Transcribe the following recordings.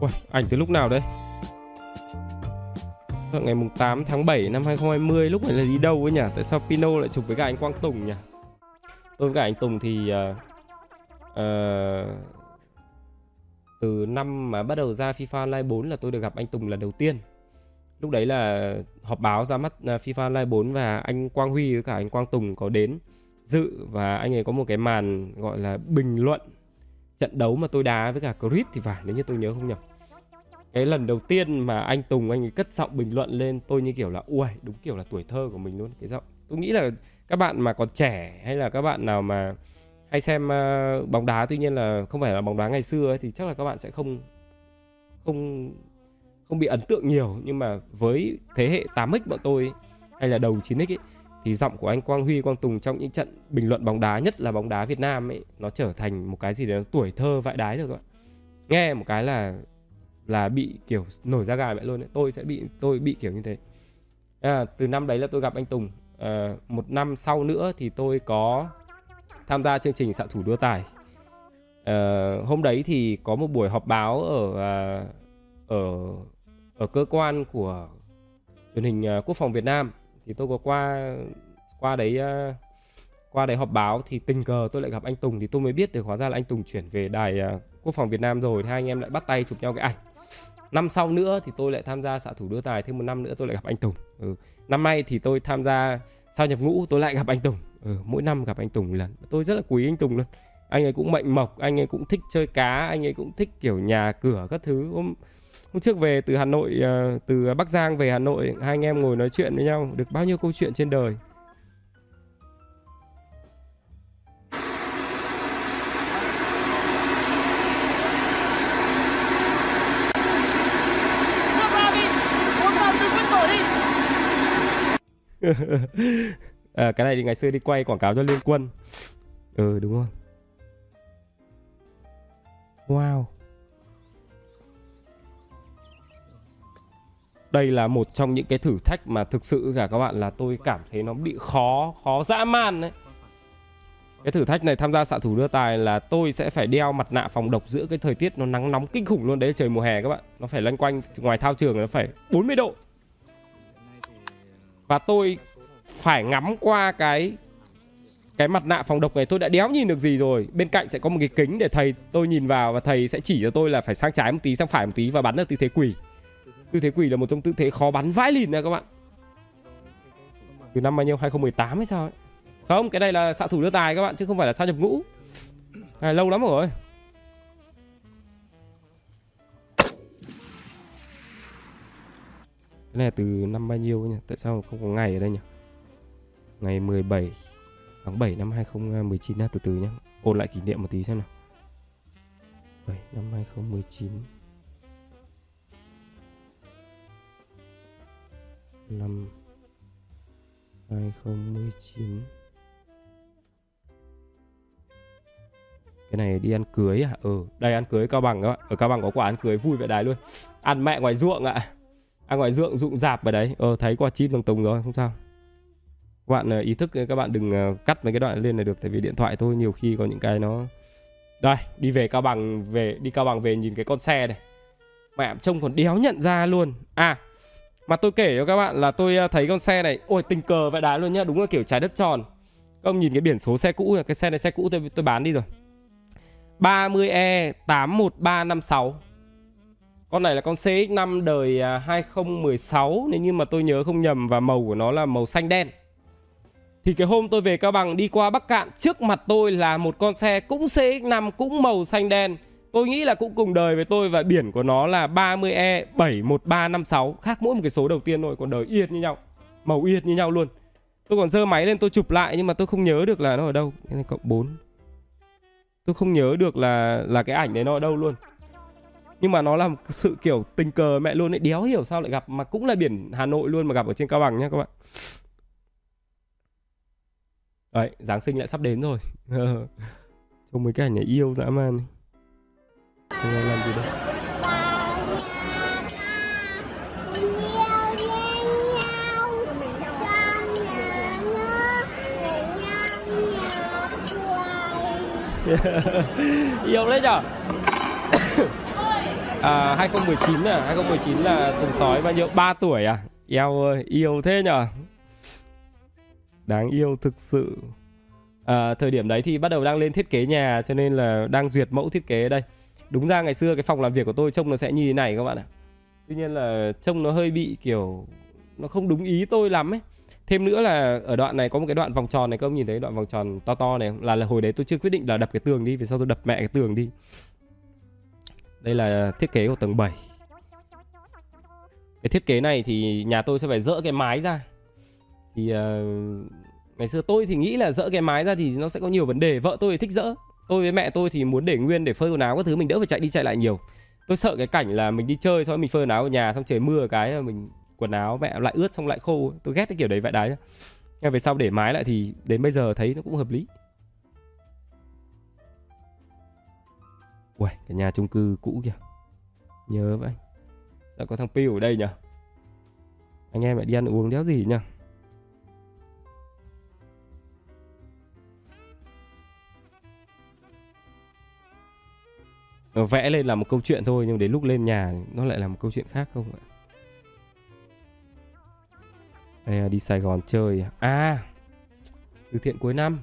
Uầy, ảnh từ lúc nào đây? Ngày mùng 8 tháng 7 năm 2020 lúc này là đi đâu ấy nhỉ? Tại sao Pino lại chụp với cả anh Quang Tùng nhỉ? Tôi với cả anh Tùng thì uh, uh, từ năm mà bắt đầu ra FIFA Online 4 là tôi được gặp anh Tùng lần đầu tiên. Lúc đấy là họp báo ra mắt ờ, FIFA Online 4 và anh Quang Huy với cả anh Quang Tùng có đến dự và anh ấy có một cái màn gọi là bình luận trận đấu mà tôi đá với cả Chris thì phải nếu như tôi nhớ không nhầm. Cái lần đầu tiên mà anh Tùng anh ấy cất giọng bình luận lên tôi như kiểu là ui đúng kiểu là tuổi thơ của mình luôn. Cái giọng tôi nghĩ là các bạn mà còn trẻ hay là các bạn nào mà hay xem uh, bóng đá tuy nhiên là không phải là bóng đá ngày xưa ấy, thì chắc là các bạn sẽ không không không bị ấn tượng nhiều. Nhưng mà với thế hệ 8x bọn tôi ấy, hay là đầu 9x ấy thì giọng của anh Quang Huy Quang Tùng trong những trận bình luận bóng đá nhất là bóng đá Việt Nam ấy nó trở thành một cái gì đấy tuổi thơ vãi đái rồi các bạn nghe một cái là là bị kiểu nổi da gà vậy luôn ấy. tôi sẽ bị tôi bị kiểu như thế. À, từ năm đấy là tôi gặp anh Tùng. À, một năm sau nữa thì tôi có tham gia chương trình xạ thủ đua tài. À, hôm đấy thì có một buổi họp báo ở à, ở ở cơ quan của truyền hình à, quốc phòng Việt Nam thì tôi có qua qua đấy ờ, qua đấy họp báo thì tình cờ tôi lại gặp anh Tùng thì tôi mới biết được hóa ra là anh Tùng chuyển về đài ờ, quốc phòng Việt Nam rồi. Thì hai anh em lại bắt tay chụp nhau cái ảnh. Năm sau nữa thì tôi lại tham gia xạ thủ đua tài thêm một năm nữa tôi lại gặp anh Tùng. Ừ. năm nay thì tôi tham gia sau nhập ngũ, tôi lại gặp anh Tùng. Ừ. mỗi năm gặp anh Tùng một lần. Tôi rất là quý anh Tùng luôn. Anh ấy cũng mệnh mộc, anh ấy cũng thích chơi cá, anh ấy cũng thích kiểu nhà cửa các thứ hôm trước về từ Hà Nội uh, từ Bắc Giang về Hà Nội hai anh em ngồi nói chuyện với nhau được bao nhiêu câu chuyện trên đời. À, cái này thì ngày xưa đi quay quảng cáo cho liên quân. Ừ đúng rồi. Wow đây là một trong những cái thử thách mà thực sự cả các bạn là tôi cảm thấy nó bị khó khó dã man đấy cái thử thách này tham gia xạ thủ đưa tài là tôi sẽ phải đeo mặt nạ phòng độc giữa cái thời tiết nó nắng nóng kinh khủng luôn. Đấy, trời mùa hè các bạn. Nó phải loanh quanh, ngoài thao trường nó phải 40 độ. Và tôi phải ngắm qua cái cái mặt nạ phòng độc này. Tôi đã đéo nhìn được gì rồi. Bên cạnh sẽ có một cái kính để thầy tôi nhìn vào và thầy sẽ chỉ cho tôi là phải sang trái một tí, sang phải một tí và bắn ở tư thế quỷ tư thế quỷ là một trong tư thế khó bắn vãi lìn nha các bạn. Từ năm bao nhiêu? 2018 hay sao ấy. Không cái này là xạ thủ đưa tài các bạn chứ không phải là sao nhập ngũ. Này, lâu lắm rồi. Cái này từ năm bao nhiêu nhỉ? Tại sao không có ngày ở đây nhỉ? Ngày 17 tháng 7 năm 2019 nha à, từ từ nhé ôn lại kỷ niệm một tí xem nào. 7 năm 2019 năm 2019 Cái này đi ăn cưới à? Ừ, đây ăn cưới Cao Bằng các bạn Ở Cao Bằng có quả ăn cưới vui vậy đài luôn. Ăn mẹ ngoài ruộng ạ. À. Ăn ngoài ruộng rụng dạp ở đấy. Ờ, thấy quả chim đồng tùng rồi, không sao. Các bạn ờ, ý thức các bạn đừng ờ, cắt mấy cái đoạn lên này được Tại vì điện thoại thôi nhiều khi có những cái nó Đây, đi về Cao Bằng về Đi Cao Bằng về nhìn cái con xe này. Mẹ trông còn đéo nhận ra luôn. À mà tôi kể cho các bạn là tôi à, thấy con xe này, Ôi, tình cờ vậy đá luôn nhá, Đúng là kiểu trái đất tròn. Các ông nhìn cái biển số xe cũ Cái xe này xe cũ tôi tôi bán đi rồi. 30E 81356 Con này là con CX5 đời à, 2016 Nếu như mà tôi nhớ không nhầm Và màu của nó là màu xanh đen. Thì cái hôm tôi về Cao Bằng đi qua Bắc Cạn, Trước mặt tôi là một con xe cũng CX5 Cũng màu xanh đen. Tôi nghĩ là cũng cùng đời với tôi và biển của nó là 30E 71356 Khác mỗi một cái số đầu tiên thôi Còn đời yệt như nhau Màu yệt như nhau luôn. Tôi còn dơ máy lên tôi chụp lại Nhưng mà tôi không nhớ được là nó ở đâu. Cái này cộng 4 Tôi không nhớ được là là cái ảnh đấy nó ở đâu luôn. Nhưng mà nó là một sự kiểu tình cờ mẹ luôn ấy. Đéo hiểu sao lại gặp Mà cũng là biển Hà Nội luôn mà gặp ở trên Cao Bằng nhá các bạn. Đấy, Giáng sinh lại sắp đến rồi. Trông mấy cái ảnh này yêu dã man không làm gì đây? yêu đấy nhở? À, 2019 à? 2019 là Tùng sói bao nhiêu? 3 tuổi à? Eo ơi yêu thế nhở? Đáng yêu thực sự. À, thời điểm đấy thì bắt đầu đang lên thiết kế nhà cho nên là đang duyệt mẫu thiết kế đây đúng ra ngày xưa cái phòng làm việc của tôi trông nó sẽ như thế này các bạn ạ. Tuy nhiên là trông nó hơi bị kiểu nó không đúng ý tôi lắm ấy. Thêm nữa là ở đoạn này có một cái đoạn vòng tròn này các ông nhìn thấy đoạn vòng tròn to to này là, là hồi đấy tôi chưa quyết định là đập cái tường đi vì sao tôi đập mẹ cái tường đi. Đây là thiết kế của tầng 7 cái thiết kế này thì nhà tôi sẽ phải dỡ cái mái ra. Thì uh, ngày xưa tôi thì nghĩ là dỡ cái mái ra thì nó sẽ có nhiều vấn đề. Vợ tôi thì thích dỡ tôi với mẹ tôi thì muốn để nguyên để phơi quần áo các thứ mình đỡ phải chạy đi chạy lại nhiều. Tôi sợ cái cảnh là mình đi chơi xong mình phơi quần áo ở nhà xong trời mưa cái mình quần áo mẹ lại ướt xong lại khô. Tôi ghét cái kiểu đấy vậy đấy. Nhưng về sau để mái lại thì đến bây giờ thấy nó cũng hợp lý. Uầy, cái nhà chung cư cũ kìa. Nhớ vậy. Sao có thằng Piu ở đây nhỉ Anh em lại đi ăn uống đéo gì nhỉ Ờ, vẽ lên là một câu chuyện thôi nhưng đến lúc lên nhà nó lại là một câu chuyện khác không ạ? Đây à, đi Sài Gòn chơi à? à từ thiện cuối năm.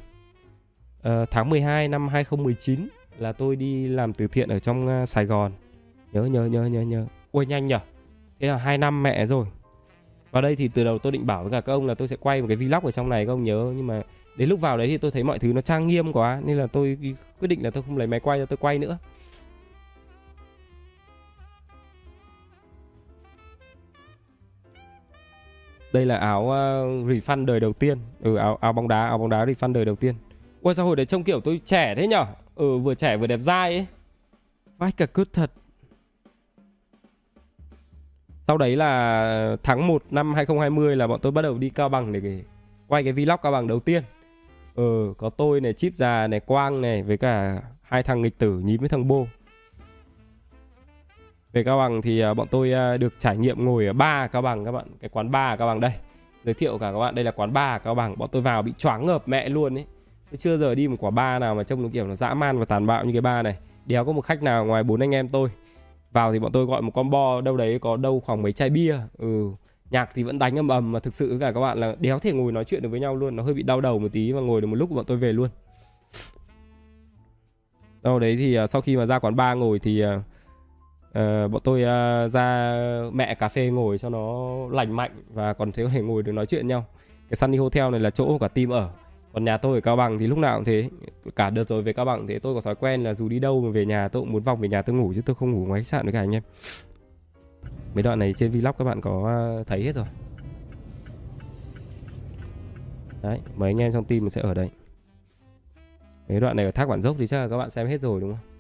À, tháng 12 năm 2019 là tôi đi làm từ thiện ở trong à, Sài Gòn. Nhớ nhớ nhớ nhớ nhớ. Ôi nhanh nhở. Thế là hai năm mẹ rồi. Vào đây thì từ đầu tôi định bảo với cả các ông là tôi sẽ quay một cái vlog ở trong này các ông nhớ. Nhưng mà đến lúc vào đấy thì tôi thấy mọi thứ nó trang nghiêm quá nên là tôi quyết định là tôi không lấy máy quay cho tôi quay nữa. Đây là áo uh, refund đời đầu tiên. Ừ áo áo bóng đá áo bóng đá refund đời đầu tiên. Ôi sao hồi đấy trông kiểu tôi trẻ thế nhở? Ừ vừa trẻ vừa đẹp dai ấy. Vai cả cướp thật. Sau đấy là tháng 1 năm 2020 là bọn tôi bắt đầu đi Cao Bằng để quay cái vlog Cao Bằng đầu tiên. Ừ, có tôi này, Chít già này, Quang này với cả hai thằng nghịch tử nhím với thằng Bô. Về Cao Bằng thì à, bọn tôi à, được trải nghiệm ngồi ở ba Cao Bằng các bạn, cái quán ba Cao Bằng đây. Giới thiệu cả các bạn, đây là quán ba Cao Bằng, bọn tôi vào bị choáng ngợp mẹ luôn ấy. Tôi chưa giờ đi một quả ba nào mà trông nó kiểu nó dã man và tàn bạo như cái ba này. Đéo có một khách nào ngoài bốn anh em tôi. Vào thì bọn tôi gọi một combo đâu đấy có đâu khoảng mấy chai bia. Ừ, nhạc thì vẫn đánh ầm ầm mà thực sự cả các bạn là đéo thể ngồi nói chuyện được với nhau luôn, nó hơi bị đau đầu một tí và ngồi được một lúc bọn tôi về luôn. Sau đấy thì à, sau khi mà ra quán ba ngồi thì uh, bọn tôi uh, ra mẹ cà phê ngồi cho nó lành mạnh và còn có thể ngồi được nói chuyện nhau. Cái Sunny Hotel này là chỗ cả team ở. Còn nhà tôi ở Cao Bằng thì lúc nào cũng thế. Cả đợt rồi về Cao Bằng thì tôi có thói quen là dù đi đâu mà về nhà tôi cũng muốn vòng về nhà tôi ngủ chứ tôi không ngủ ngoài khách sạn với cả anh em. Mấy đoạn này trên vlog các bạn có à, thấy hết rồi. Đấy mấy anh em trong team sẽ ở đây. Mấy đoạn này ở thác bản dốc thì chắc là các bạn xem hết rồi đúng không?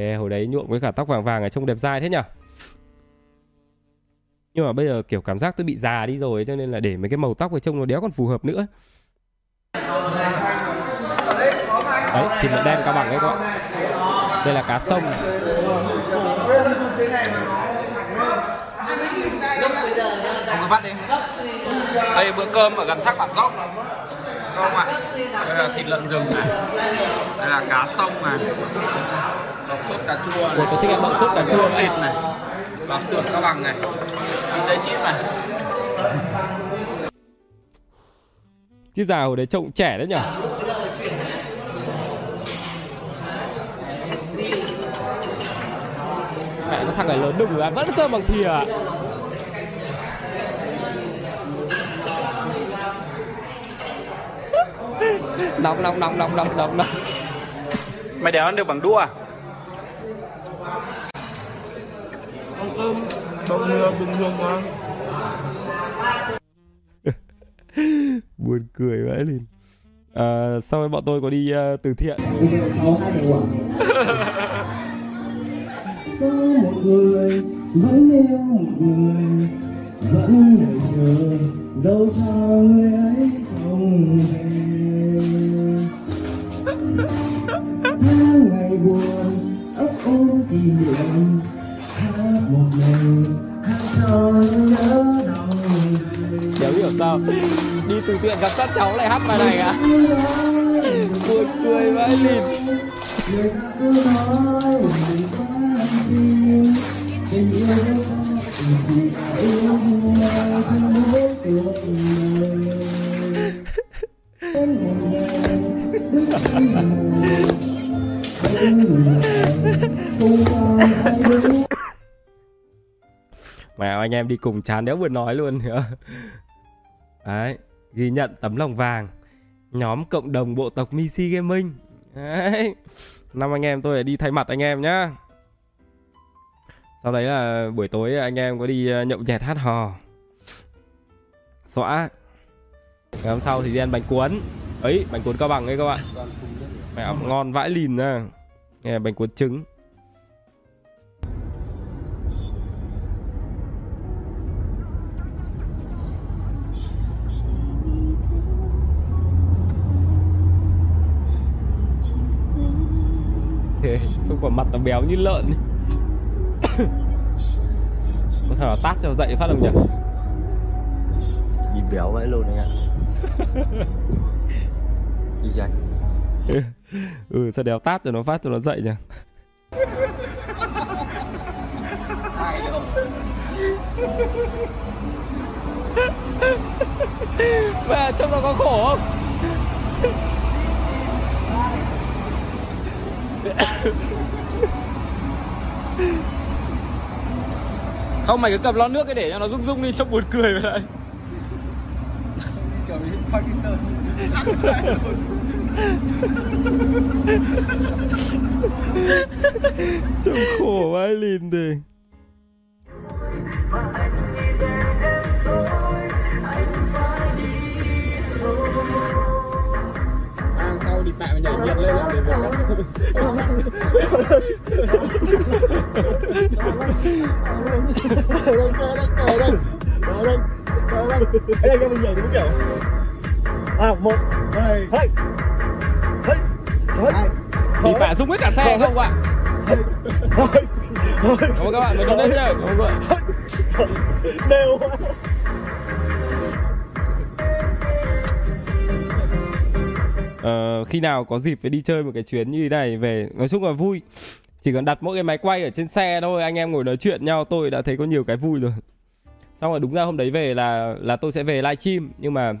Thế hồi đấy nhuộm với cả tóc vàng vàng ở trông đẹp dai thế nhở? Nhưng mà bây giờ kiểu cảm giác tôi bị già đi rồi Cho nên là để mấy cái màu tóc ở trông nó đéo còn phù hợp nữa. Đấy, thịt lợn đen cao bằng đấy các bạn Đây là cá sông. Không có vắt đi. Đây bữa cơm ở gần thác bản dốc. Không ạ? Đây là thịt lợn rừng này. Đây là cá sông này đậu sốt cà chua này. Ủa, tôi thích ăn đậu sốt cà chua. Thịt này. Bào sườn cao bằng này. Ăn dây chip này. Chip già hồi đấy trông trẻ đấy nhở? Mẹ nó thằng này lớn đùng ra vẫn cơm bằng thìa. Nóng nóng nóng nóng nóng nóng nóng. Mày đéo ăn được bằng đũa à ăn cơm bông mưa bình thường mà buồn cười vãi lên à, sau đó bọn tôi có đi uh, từ thiện. Có một người vẫn yêu một người vẫn đợi chờ dẫu cho người ấy không về. Tháng ngày buồn ấp ôm kỷ niệm hát một mình hát cho nhớ đau Đéo hiểu sao Đi từ thiện gặp sát cháu lại hát bài này à? Buồn cười vãi lìn người ta cứ nói mình quá tình yêu yêu mà không biết cuộc đời. Đến một Mẹ anh em đi cùng chán đéo vừa nói luôn nữa. Đấy, ghi nhận tấm lòng vàng. Nhóm cộng đồng bộ tộc Misi Gaming. Đấy. Năm anh em tôi lại đi thay mặt anh em nhá. Sau đấy là buổi tối anh em có đi ờ, nhậu nhẹt hát hò. Xóa. Ngày hôm sau thì đi ăn bánh cuốn. Ấy, bánh cuốn cao bằng ấy các bạn. Mẹ ngon vãi lìn nha. Nghe bánh cuốn trứng. Thế, trông quả mặt nó béo như lợn Có thằng nào tát cho dậy phát không nhỉ? Nhìn béo vậy luôn anh ạ Đi chạy Ừ, sao đéo tát cho nó phát cho nó dậy nhỉ? Mẹ, trông nó có khổ không? Không mày cứ cầm lon nước cái để cho nó rung rung đi trông buồn cười vậy đấy Trông khổ vãi lìn thì À sau đi tại nhảy nhiệt lên là đây cho mình nhảy đúng kiểu à một hai hai hai thì bạn rung hết cả xe không ạ? Cảm ơn các bạn, mình đến nhá Cảm ơn các bạn. đều. Ờ, khi nào có dịp phải đi chơi một cái chuyến như thế này về nói chung là vui chỉ cần đặt mỗi cái máy quay ở trên xe thôi anh em ngồi nói chuyện nhau tôi đã thấy có nhiều cái vui rồi xong rồi đúng ra hôm đấy về là là tôi sẽ về livestream nhưng mà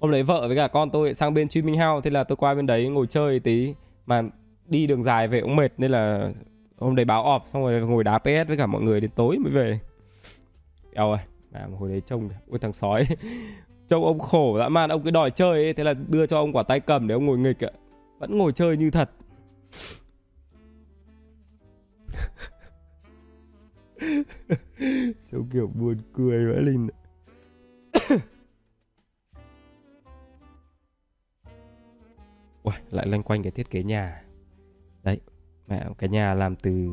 hôm đấy vợ với cả con tôi sang bên streaming house thế là tôi qua bên đấy ngồi chơi tí mà đi đường dài về cũng mệt nên là hôm đấy báo off xong rồi ngồi đá ps với cả mọi người đến tối mới về. Eo ơi mà hồi đấy trông ôi thằng sói. Trông ông khổ dã man ông cứ đòi chơi ấy. Thế là đưa cho ông quả tay cầm để ông ngồi nghịch ạ. Vẫn ngồi chơi như thật. Trông kiểu buồn cười vãi linh Uầy, lại loanh quanh cái thiết kế nhà. Đấy mẹ cái nhà làm từ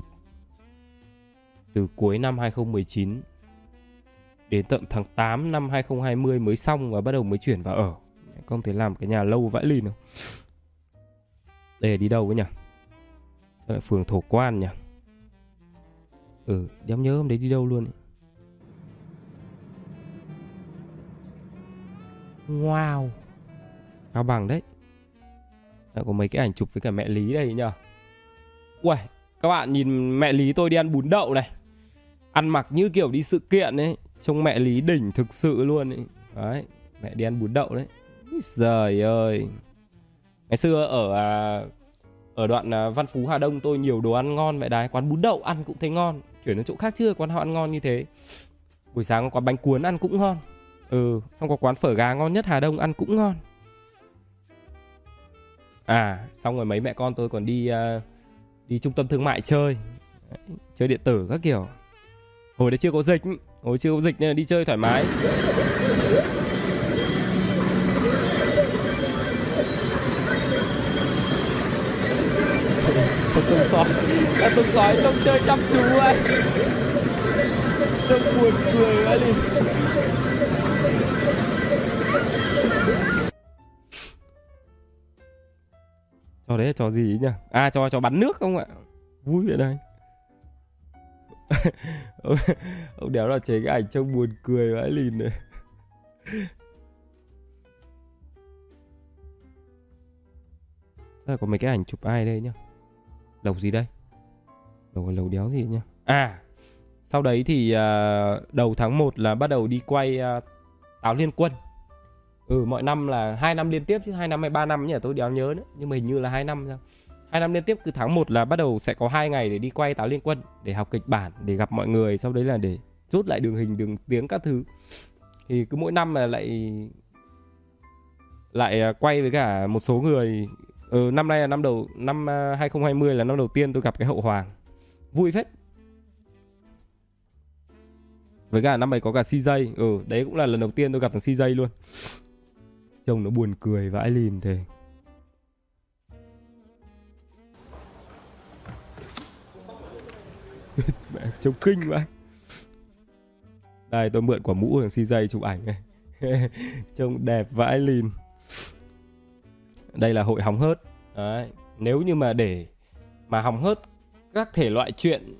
từ cuối năm 2019 đến tận tháng 8 năm 2020 mới xong và bắt đầu mới chuyển vào ở. Không thể làm cái nhà lâu vãi lìn đâu đây là đi đâu ấy nhỉ? Đây là phường thổ quan nhỉ? Ừ đéo nhớ hôm đấy đi đâu luôn ấy. wow. Cao bằng đấy đã có mấy cái ảnh chụp với cả mẹ lý đây nhờ Uầy, các bạn nhìn mẹ lý tôi đi ăn bún đậu này. Ăn mặc như kiểu đi sự kiện ấy. Trông mẹ lý đỉnh thực sự luôn ấy. Đấy, mẹ đi ăn bún đậu đấy. Trời giời ơi. Ngày xưa ở à, ở đoạn à, văn phú, hà đông tôi nhiều đồ ăn ngon vậy đấy. Quán bún đậu ăn cũng thấy ngon. Chuyển đến chỗ khác chưa? Quán họ ăn ngon như thế. Buổi sáng có quán bánh cuốn ăn cũng ngon. Ừ xong có quán phở gà ngon nhất hà đông ăn cũng ngon à xong rồi mấy mẹ con tôi còn đi uh, đi trung tâm thương mại chơi. Chơi điện tử các kiểu. Hồi đấy chưa có dịch hồi chưa có dịch nên là đi chơi thoải mái. Con tôm sói Con tôm sói trông chơi chăm chú ấy. Trông buồn cười ấy đi. Trò đấy là trò gì ấy nhỉ? À trò trò bắn nước không ạ? Vui vậy đây ông, ông đéo là chế cái ảnh trông buồn cười vãi lìn này. Sao có mấy cái ảnh chụp ai đây nhá lẩu gì đây? Lẩu lầu đéo gì nhá à sau đấy thì uh, đầu tháng 1 là bắt đầu đi quay uh, táo liên quân ừ mọi năm là hai năm liên tiếp chứ hai năm hay ba năm nhỉ? Tôi đéo nhớ nữa nhưng mà hình như là hai năm sao? Hai năm liên tiếp cứ tháng 1 là bắt đầu sẽ có hai ngày để đi quay táo liên quân để học kịch bản để gặp mọi người sau đấy là để rút lại đường hình đường tiếng các thứ. Thì cứ mỗi năm là lại lại à, quay với cả một số người. Ừ, năm nay là năm đầu năm à, 2020 là năm đầu tiên tôi gặp cái hậu hoàng. Vui phết. Với cả năm ấy có cả CJ ừ đấy cũng là lần đầu tiên tôi gặp thằng CJ luôn trông nó buồn cười vãi lìn thế. Mẹ, trông kinh vậy đây tôi mượn quả mũ của thằng CJ chụp ảnh này. Trông đẹp vãi lìn. Đây là hội hóng hớt. Đấy, nếu như mà để mà hóng hớt các thể loại chuyện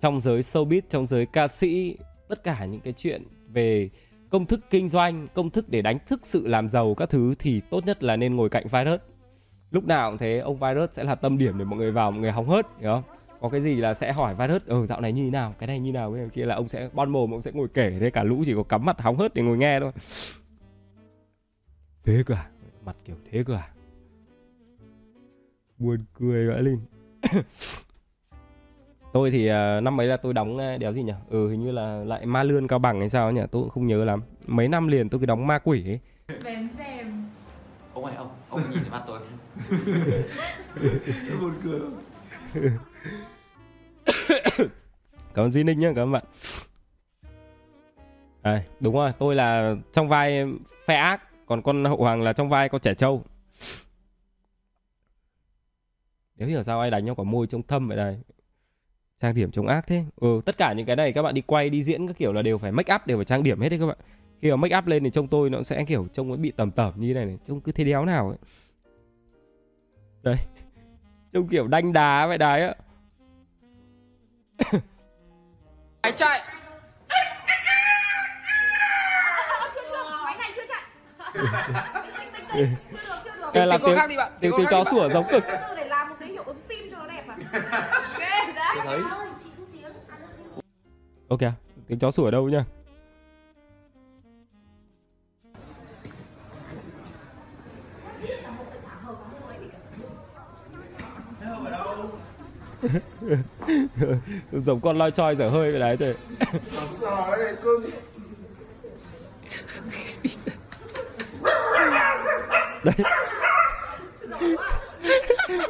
trong giới showbiz, trong giới ca sĩ, tất cả những cái chuyện về công thức kinh doanh, công thức để đánh thức sự làm giàu các thứ thì tốt nhất là nên ngồi cạnh virus. Lúc nào cũng thế, ông virus sẽ là tâm điểm để mọi người vào, mọi người hóng hớt, hiểu không? Có cái gì là sẽ hỏi virus ừ dạo này như thế nào? Cái này như nào? Cái kia là ông sẽ bon mồm, ông sẽ ngồi kể thế cả lũ chỉ có cắm mặt hóng hớt để ngồi nghe thôi. Thế cơ à? Mặt kiểu thế cơ à? Buồn cười vãi lên tôi thì uh, năm ấy là tôi đóng uh, đéo gì nhỉ? Ừ hình như là lại ma lươn cao bằng hay sao nhỉ? Tôi cũng không nhớ lắm. Mấy năm liền tôi cứ đóng ma quỷ ấy. Vén rèm. Ông ơi ông ông nhìn thấy mắt tôi. Buồn cười cảm ơn duy ninh nhá cảm ơn bạn. À, đúng rồi tôi là trong vai phe ác còn con hậu hoàng là trong vai con trẻ trâu. Nếu hiểu sao ai đánh nhau quả môi trông thâm vậy đây trang điểm chống ác thế. Ừ tất cả những cái này các bạn đi quay đi diễn các kiểu là đều phải make up đều phải trang điểm hết đấy các bạn. Khi mà make up lên thì trông tôi nó sẽ kiểu trông nó bị tầm tẩm như này này trông cứ thế đéo nào ấy. Đấy. Trông kiểu đanh đá vậy đấy á. Máy chạy. Chưa chưa, máy này chưa chạy Tinh, tinh, tinh. Chưa được, chưa được Cái là Tiếng tiếng khác đi bạn, tiếng chó sủa giống cực Từ từ để làm một cái hiệu ứng phim cho nó đẹp mà Ghê đấy thấy. Ok à, tiếng chó sủa ở đâu nhá? Giống con loi choi dở hơi vậy đấy thôi đấy.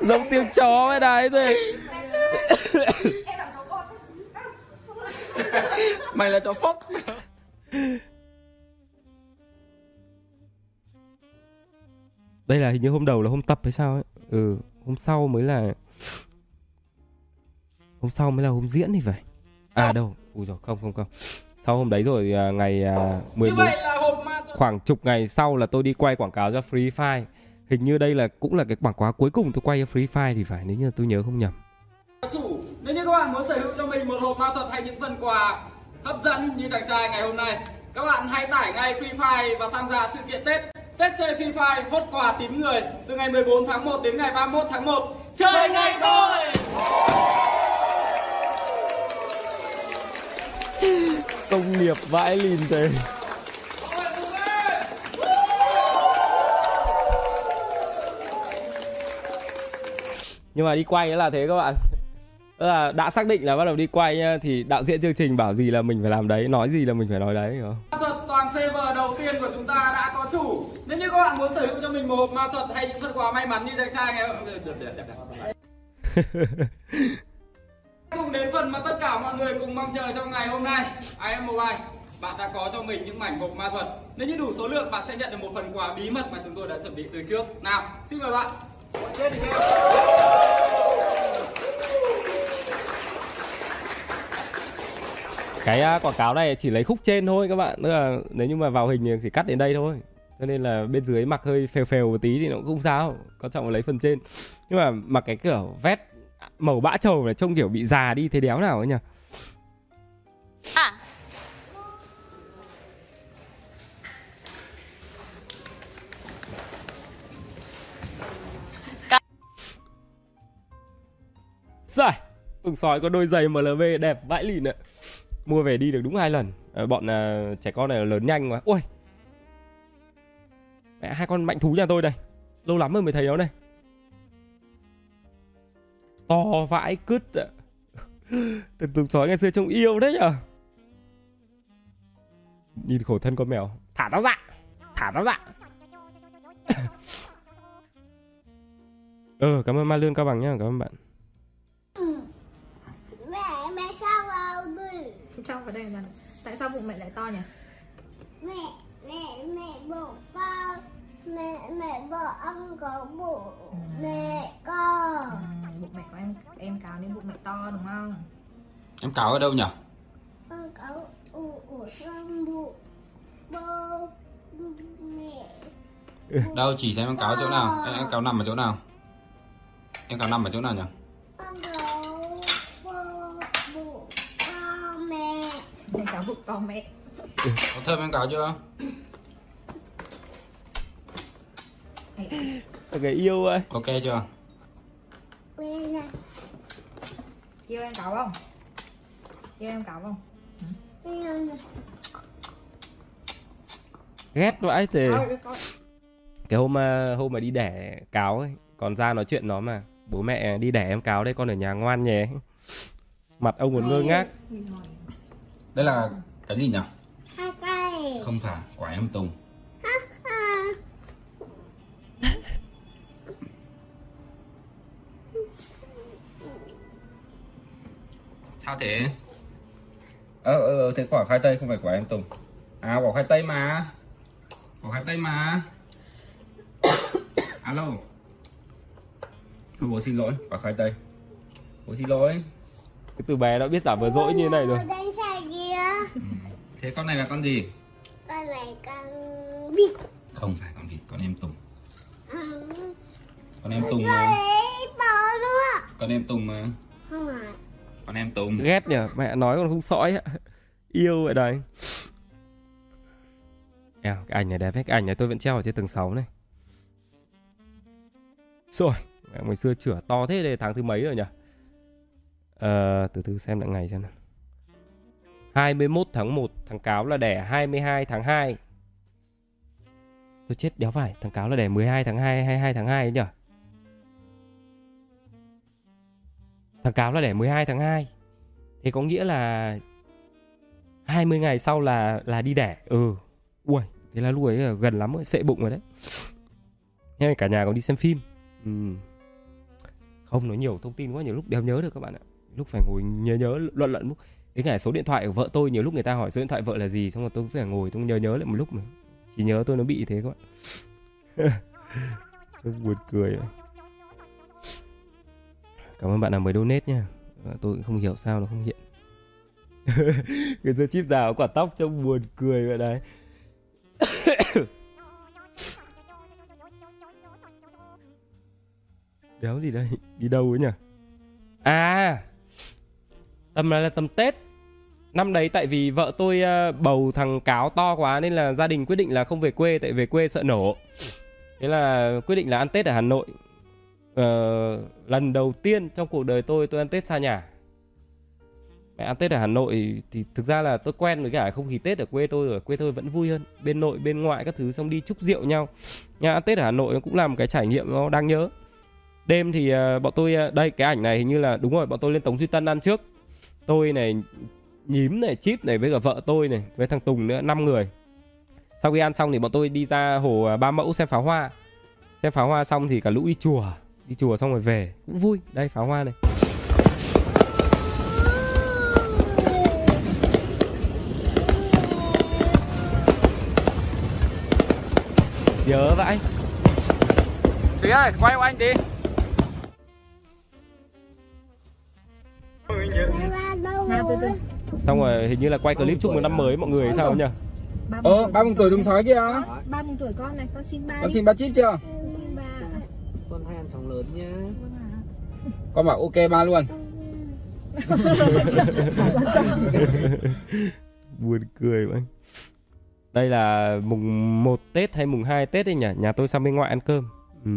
Giống tiếng chó vậy đấy thôi Mày là chó phốc. Đây là hình như hôm đầu là hôm tập hay sao ấy. Ừ hôm sau mới là hôm sau mới là hôm diễn thì phải. À đâu. Ui rồi không không không. Sau hôm đấy rồi à, ngày à, Như 14 vậy là hộp ma thuật khoảng chục ngày sau là tôi đi quay quảng cáo cho Free Fire. Hình như đây là cũng là cái quảng cáo cuối cùng tôi quay cho Free Fire thì phải nếu như tôi nhớ không nhầm chủ Nếu như các bạn muốn sở hữu cho mình một hộp ma thuật hay những phần quà hấp dẫn như chàng trai ngày hôm nay Các bạn hãy tải ngay Free Fire và tham gia sự kiện Tết. Tết chơi Free Fire hốt quà tím người từ ngày 14 tháng 1 đến ngày 31 tháng 1 Chơi ngay thôi! công nghiệp vãi lìn thế. Nhưng mà đi quay là thế các bạn Tức là đã xác định là bắt đầu đi quay nhá, thì đạo diễn chương trình bảo gì là mình phải làm đấy nói gì là mình phải nói đấy hiểu không? Ma thuật toàn server đầu tiên của chúng ta đã có chủ. Nếu như các bạn muốn sở hữu cho mình một hộp ma thuật hay những phần quà may mắn như chàng trai ngày Cùng đến phần mà tất cả mọi người cùng mong chờ trong ngày hôm nay IM Mobile Bạn đã có cho mình những mảnh hộp ma thuật. Nếu như đủ số lượng bạn sẽ nhận được một phần quà bí mật mà chúng tôi đã chuẩn bị từ trước. Nào, xin mời bạn cái à, quảng cáo này chỉ lấy khúc trên thôi các bạn. Tức là nếu như mà vào hình thì chỉ cắt đến đây thôi. Cho nên là bên dưới mặc hơi phèo phèo một tí thì nó cũng không sao. Quan trọng là lấy phần trên. Nhưng mà mặc cái kiểu vest màu bã trầu này trông kiểu bị già đi thế đéo nào ấy nhỉ? À, Rồi, Tùng sói có đôi giày MLB đẹp vãi lìn ạ. Mua về đi được đúng hai lần. À, bọn à, trẻ con này lớn nhanh quá. Ui. Mẹ hai con mạnh thú nhà tôi đây. Lâu lắm rồi mới thấy nó đây. To vãi cứt. Từng tục sói ngày xưa trông yêu đấy nhở. Nhìn khổ thân con mèo. Thả tao ra. Thả tao ra. ờ, cảm ơn Ma Lương Cao Bằng nhá, cảm ơn bạn. Trong vào đây là Tại sao bụng mẹ lại to nhỉ? Mẹ, mẹ, mẹ bỏ con Mẹ, mẹ bỏ ăn có bụng Mẹ con Ừ, bụng mẹ của em em cáo nên bụng mẹ to đúng không? Em cáo ở đâu nhỉ? Ăn có ủ ủ trong bụng Bố Mẹ Đâu chỉ xem em cáo ở chỗ nào? Em, em cáo nằm ở chỗ nào? Em cáo nằm ở chỗ nào nhỉ? Ăn có bố bụng to mẹ To mẹ Có thơm em cáo chưa? Người yêu ơi. Ok chưa? Yêu em cáo không? Yêu em cáo không? Ghét vãi tề. Thôi, con cái hôm mà hôm mà đi đẻ cáo ấy còn ra nói chuyện nó mà bố mẹ đi đẻ em cáo đây con ở nhà ngoan nhé mặt ông còn ngơ ngác Đây là cái gì nhỉ? Hai cây Không phải, quả em tùng. Sao thế? Ờ, ờ, ờ, thế quả khoai tây không phải quả em tùng. À, quả khoai tây mà. Quả khoai tây mà. Alo. Thôi bố xin lỗi, quả khoai tây. Bố xin lỗi. Cái từ bé nó biết giả vờ dỗi như này rồi Thế con này là con gì? Con này con vịt. Không phải con vịt, con em tùng. Ừ. Con em tùng mà. đấy Con em tùng mà. Không phải Con em tùng. Ghét nhỉ mẹ nói còn không sõi ạ yêu vậy đây Eo, cái ảnh này đẹp ấy. Cái ảnh này tôi vẫn treo ở trên tầng 6 này. Rồi mẹ, Ngày xưa chửa to thế đây tháng thứ mấy rồi nhỉ Ờ, Từ từ xem lại ngày xem nào 21 tháng 1 Thằng Cáo là đẻ 22 tháng 2 Tôi chết đéo phải, Thằng Cáo là đẻ 12 tháng 2 22 tháng 2 ấy nhỉ Thằng Cáo là đẻ 12 tháng 2 Thế có nghĩa là 20 ngày sau là là đi đẻ. Ừ. Ui, Thế là lúc ấy là gần lắm rồi, Sệ bụng rồi đấy. Nhưng cả nhà còn đi xem phim. Ừ. Không, nói nhiều thông tin quá, Nhiều lúc đéo nhớ được các bạn ạ. Lúc phải ngồi nhớ nhớ, luận luận lúc Đến cả số điện thoại của vợ tôi Nhiều lúc người ta hỏi số điện thoại vợ là gì Xong rồi tôi cũng phải ngồi tôi nhớ nhớ lại một lúc mà. Chỉ nhớ tôi nó bị thế các bạn. Buồn cười. Vậy. Cảm ơn bạn nào mới donate nha Tôi cũng không hiểu sao nó không hiện. Người ta chip già có quả tóc trông buồn cười vậy đấy. Đéo gì đây? Đi đâu ấy nhỉ? À! Tầm này là tầm Tết Năm đấy tại vì vợ tôi ờ, bầu thằng cáo to quá Nên là gia đình quyết định là không về quê Tại về quê sợ nổ Thế là quyết định là ăn Tết ở Hà Nội Ờ, Lần đầu tiên trong cuộc đời tôi tôi ăn Tết xa nhà Mẹ ăn Tết ở Hà Nội thì thực ra là tôi quen với cả không khí Tết ở quê tôi rồi, quê tôi vẫn vui hơn. Bên nội, bên ngoại các thứ xong đi chúc rượu nhau. nhà ăn Tết ở Hà Nội nó cũng là một cái trải nghiệm nó đang nhớ. Đêm thì ờ, bọn tôi ờ, đây cái ảnh này hình như là đúng rồi, bọn tôi lên Tống Duy Tân ăn trước. Tôi này nhím này, chip này với cả vợ tôi này, với thằng Tùng nữa, 5 người. Sau khi ăn xong thì bọn tôi đi ra hồ ờ, Ba Mẫu xem pháo hoa. Xem pháo hoa xong thì cả lũ đi chùa, đi chùa xong rồi về, cũng vui. Đây pháo hoa này. Nhớ vậy. Thúy ơi, quay của anh đi Ba ba đâu Nào từ từ Xong rồi hình như là quay clip chúc mừng năm mới mọi người hay sao nhỉ? ba Ơ, ba mừng tuổi Tùng sói kia ba mừng tuổi con này con xin ba Con xin ba chip chưa? con xin ba Con hai ăn chóng lớn nhá Con bảo ok ba luôn Buồn cười vậy. Đây là mùng 1 Tết hay mùng 2 Tết đấy nhỉ? Nhà tôi sang bên ngoại ăn cơm. Ừ.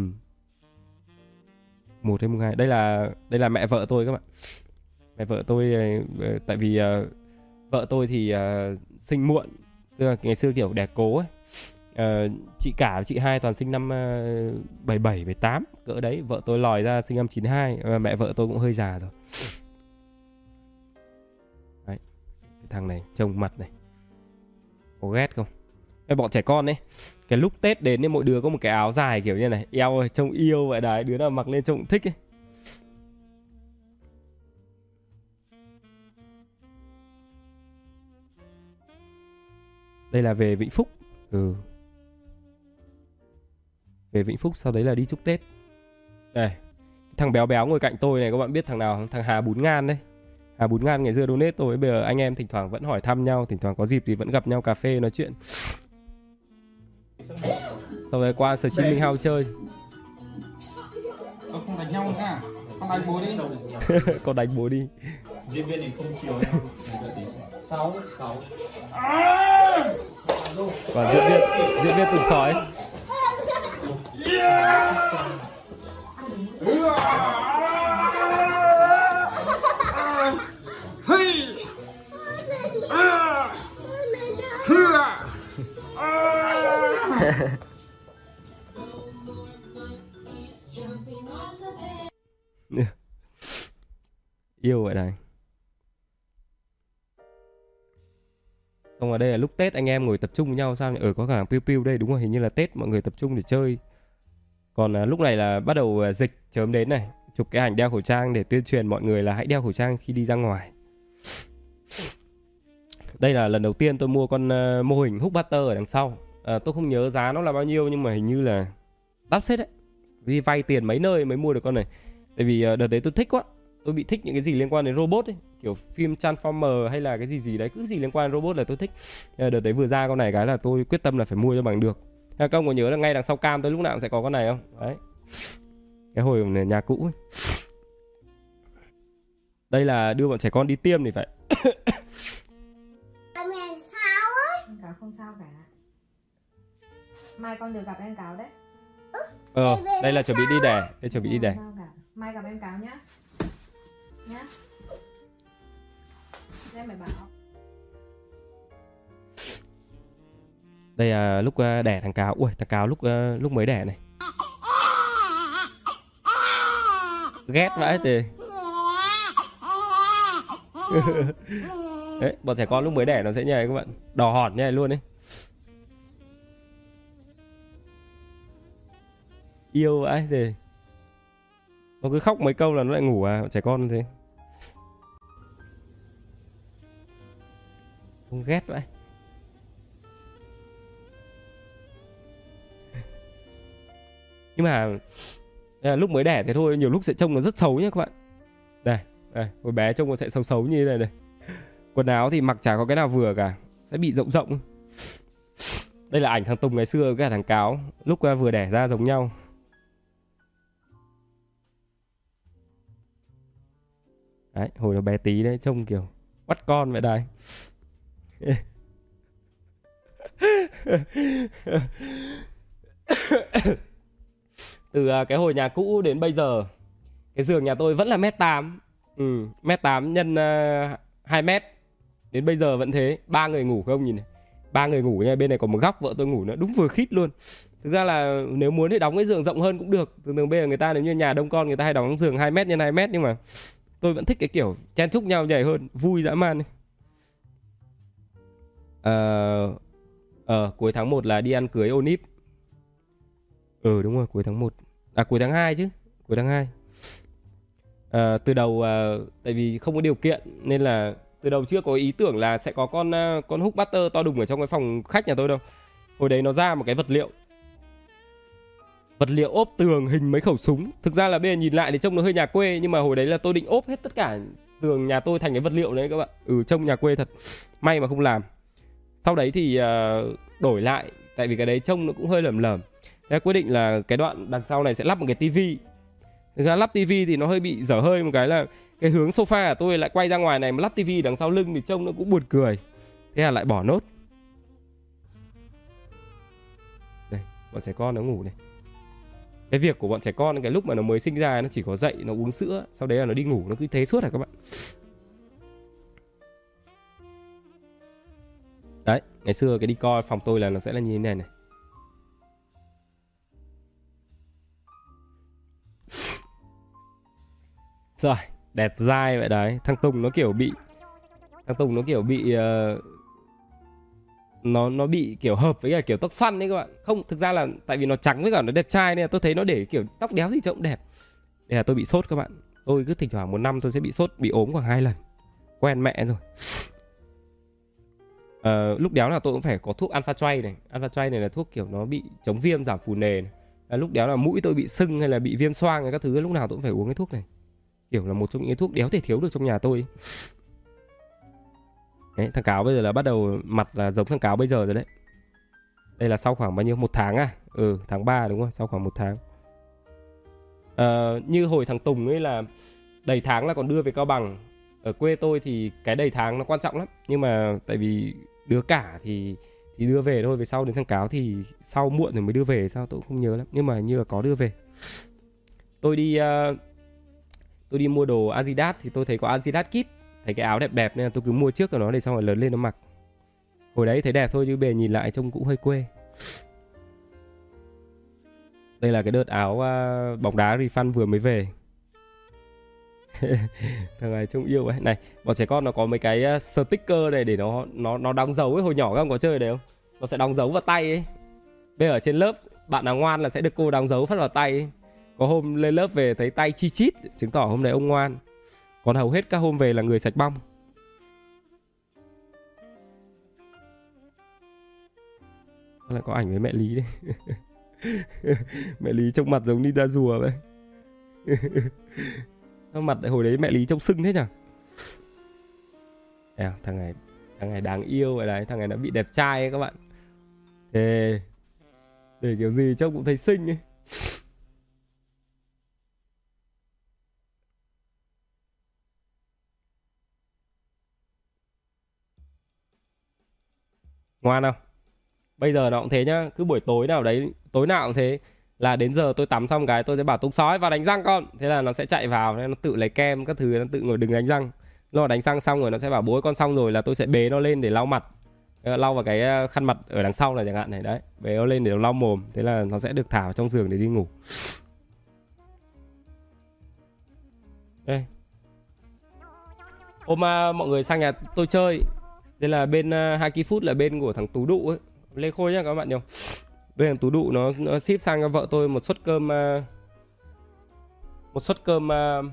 một hay mùng hai đây là đây là mẹ vợ tôi các bạn mẹ vợ tôi ờ, ờ, tại vì uh, vợ tôi thì uh, sinh muộn tức là ngày xưa kiểu đẻ cố ấy. Uh, chị cả và chị hai toàn sinh năm uh, 77 78 cỡ đấy. Vợ tôi lòi ra sinh năm 92 Ờ, mẹ vợ tôi cũng hơi già rồi. Đấy cái thằng này trông mặt này. Có ghét không? Cái bọn trẻ con ấy cái lúc tết đến ấy mỗi đứa có một cái áo dài kiểu như này. Eo ơi trông yêu vậy đấy đứa nào mặc lên trông cũng thích ấy. Đây là về Vĩnh Phúc. Ừ. Về Vĩnh Phúc sau đấy là đi chúc Tết. Đây. Thằng béo béo ngồi cạnh tôi này các bạn biết thằng nào không? thằng Hà Bún Ngan đấy. Hà Bún Ngan ngày xưa donate tôi. Bây giờ anh em thỉnh thoảng vẫn hỏi thăm nhau thỉnh thoảng có dịp thì vẫn gặp nhau cà phê nói chuyện. Sau đấy qua Sở Chí Minh House chơi. Không đánh nhau nữa à không đánh bố đi. Còn đánh bố đi. Diễn viên thì không chiều nhau sáu sáu. Và diễn viên diễn viên từng sói. Yêu vậy này đây là lúc tết anh em ngồi tập trung với nhau sao ở ừ, có cả thằng piu piu đây đúng rồi hình như là tết mọi người tập trung để chơi. Còn à, lúc này là bắt đầu à, dịch chớm đến này. Chụp cái ảnh đeo khẩu trang để tuyên truyền mọi người là hãy đeo khẩu trang khi đi ra ngoài. Đây là lần đầu tiên tôi mua con à, mô hình hút butter ở đằng sau. À, tôi không nhớ giá nó là bao nhiêu nhưng mà hình như là đắt phết đấy. Đi vay tiền mấy nơi mới mua được con này. Tại vì à, đợt đấy tôi thích quá tôi bị thích những cái gì liên quan đến robot ấy kiểu phim Transformer hay là cái gì gì đấy cứ gì liên quan đến robot là tôi thích. Ờ, đợt đấy vừa ra con này cái là tôi quyết tâm là phải mua cho bằng được. Các ông có nhớ là ngay đằng sau cam tôi lúc nào cũng sẽ có con này không? Đấy. Cái hồi này nhà cũ ấy. đây là đưa bọn trẻ con đi tiêm thì phải. Mẹ sao Em cáo không sao cả. Mai con được gặp em cáo đấy. Ờ đây là chuẩn bị đi đẻ đây chuẩn bị đi đẻ. Mai gặp em cáo nhá Nhá. Thế mày bảo. Đây là lúc ờ, đẻ thằng cáo. Ui, thằng cáo lúc ờ, lúc mới đẻ này. Ghét vãi thì đấy, bọn trẻ con lúc mới đẻ nó sẽ như các bạn đỏ hòn như này luôn đấy yêu vãi thì nó cứ khóc mấy câu là nó lại ngủ à trẻ con như thế. Không ghét vậy. Nhưng mà à, lúc mới đẻ thế thôi nhiều lúc sẽ trông nó rất xấu nhé các bạn. Đây đây hồi bé trông nó sẽ xấu xấu như thế này này. Quần áo thì mặc chả có cái nào vừa cả sẽ bị rộng rộng. Đây là ảnh thằng Tùng ngày xưa với cả thằng Cáo lúc à, vừa đẻ ra giống nhau. Đấy hồi nó bé tí đấy trông kiểu bắt con vậy đây từ à, cái hồi nhà cũ đến bây giờ cái giường nhà tôi vẫn là mét tám. Ừ, mét tám nhân à, uh, 2 mét. Đến bây giờ vẫn thế ba người ngủ không nhìn này. Ba người ngủ nha bên này còn một góc vợ tôi ngủ nữa đúng vừa khít luôn. Thực ra là nếu muốn thì đóng cái giường rộng hơn cũng được. Thường thường bây giờ người ta nếu như nhà đông con người ta hay đóng giường 2 mét nhân 2 mét nhưng mà tôi vẫn thích cái kiểu chen chúc nhau nhảy hơn vui dã man ờ ờ cuối tháng 1 là đi ăn cưới Onip. Ừ đúng rồi cuối tháng 1 à cuối tháng 2 chứ cuối tháng 2 à, ờ, từ đầu à, tại vì không có điều kiện nên là từ đầu chưa có ý tưởng là sẽ có con ờ, con hút butter to đùng ở trong cái phòng khách nhà tôi đâu. Hồi đấy nó ra một cái vật liệu vật liệu ốp tường hình mấy khẩu súng thực ra là bây giờ nhìn lại thì trông nó hơi nhà quê nhưng mà hồi đấy là tôi định ốp hết tất cả tường nhà tôi thành cái vật liệu đấy các bạn ừ trông nhà quê thật may mà không làm sau đấy thì ờ, đổi lại tại vì cái đấy trông nó cũng hơi lởm lởm Thế quyết định là cái đoạn đằng sau này sẽ lắp một cái tivi Thực ra lắp tivi thì nó hơi bị dở hơi một cái là cái hướng sofa của tôi lại quay ra ngoài này mà lắp tivi đằng sau lưng thì trông nó cũng buồn cười. Thế là lại bỏ nốt. Đây, bọn trẻ con nó ngủ này cái việc của bọn trẻ con cái lúc mà nó mới sinh ra nó chỉ có dậy nó uống sữa sau đấy là nó đi ngủ nó cứ thế suốt hả các bạn? Đấy ngày xưa cái đi coi phòng tôi là nó sẽ là như thế này này. Rồi đẹp dai vậy đấy. Thằng tùng nó kiểu bị thằng tùng nó kiểu bị uh, nó nó bị kiểu hợp với cả kiểu tóc xoăn đấy các bạn. Không thực ra là tại vì nó trắng với cả nó đẹp trai nên là tôi thấy nó để kiểu tóc đéo gì trông cũng đẹp. Để là tôi bị sốt các bạn. Tôi cứ thỉnh thoảng một năm tôi sẽ bị sốt bị ốm khoảng hai lần. Quen mẹ rồi. À, lúc đéo là tôi cũng phải có thuốc alpha tray này. Alpha tray này là thuốc kiểu nó bị chống viêm giảm phù nề này. À, lúc đéo là mũi tôi bị sưng hay là bị viêm xoang hay các thứ lúc nào tôi cũng phải uống cái thuốc này. Kiểu là một trong những cái thuốc đéo thể thiếu được trong nhà tôi. ấy. Đấy, thằng cáo bây giờ là bắt đầu mặt là giống thằng cáo bây giờ rồi đấy. Đây là sau khoảng bao nhiêu? Một tháng à? Ừ tháng 3 đúng không sau khoảng một tháng. À, như hồi thằng Tùng ấy là đầy tháng là còn đưa về Cao Bằng. Ở quê tôi thì cái đầy tháng nó quan trọng lắm. Nhưng mà tại vì đứa cả thì thì đưa về thôi. Về sau đến thằng cáo thì sau muộn rồi mới đưa về. Sao tôi cũng không nhớ lắm. Nhưng mà như là có đưa về. Tôi đi uh, tôi đi mua đồ Adidas thì tôi thấy có Adidas Kit thấy cái áo đẹp đẹp nên là tôi cứ mua trước của nó để xong rồi lớn lên nó mặc. Hồi đấy thấy đẹp thôi chứ bề nhìn lại trông cũng hơi quê. Đây là cái đợt áo uh, bóng đá refund vừa mới về. Thằng này trông yêu ấy. Này bọn trẻ con nó có mấy cái à, sticker này để nó nó nó đóng dấu ấy. Hồi nhỏ các ông có chơi đấy không? Nó sẽ đóng dấu vào tay ấy. Bây giờ ở trên lớp bạn nào ngoan là sẽ được cô đóng dấu phát vào tay ấy. có hôm lên lớp về thấy tay chi chít chứng tỏ hôm đấy ông ngoan còn hầu hết các hôm về là người sạch bong. Sao lại có ảnh với mẹ Lý đấy Mẹ Lý trông mặt giống đi ra rùa vậy. Sao mặt hồi đấy mẹ Lý trông sưng thế nhỉ à, Thằng này Thằng này đáng yêu vậy đấy Thằng này nó bị đẹp trai ấy các bạn. Thế Để kiểu gì trông cũng thấy xinh ấy. Ngoan không? Bây giờ nó cũng thế nhá Cứ buổi tối nào đấy Tối nào cũng thế Là đến giờ tôi tắm xong cái tôi sẽ bảo Tùng sói vào đánh răng con. Thế là nó sẽ chạy vào Nó tự lấy kem các thứ Nó tự ngồi đừng đánh răng. Nó đánh răng xong rồi nó sẽ bảo bố con xong rồi là tôi sẽ bế nó lên để lau mặt. Lau vào cái ờ, khăn mặt ở đằng sau là chẳng hạn này đấy. Bế nó lên để nó lau mồm thế là nó sẽ được thả vào trong giường để đi ngủ. Đây. Hôm uh, mọi người sang nhà tôi chơi đây là bên uh, Haki Food là bên của thằng Tú Đụ ấy. Lê Khôi nhá các bạn nhỉ bên thằng Tú Đụ nó, nó ship sang cho vợ tôi một suất cơm uh, một suất cơm uh,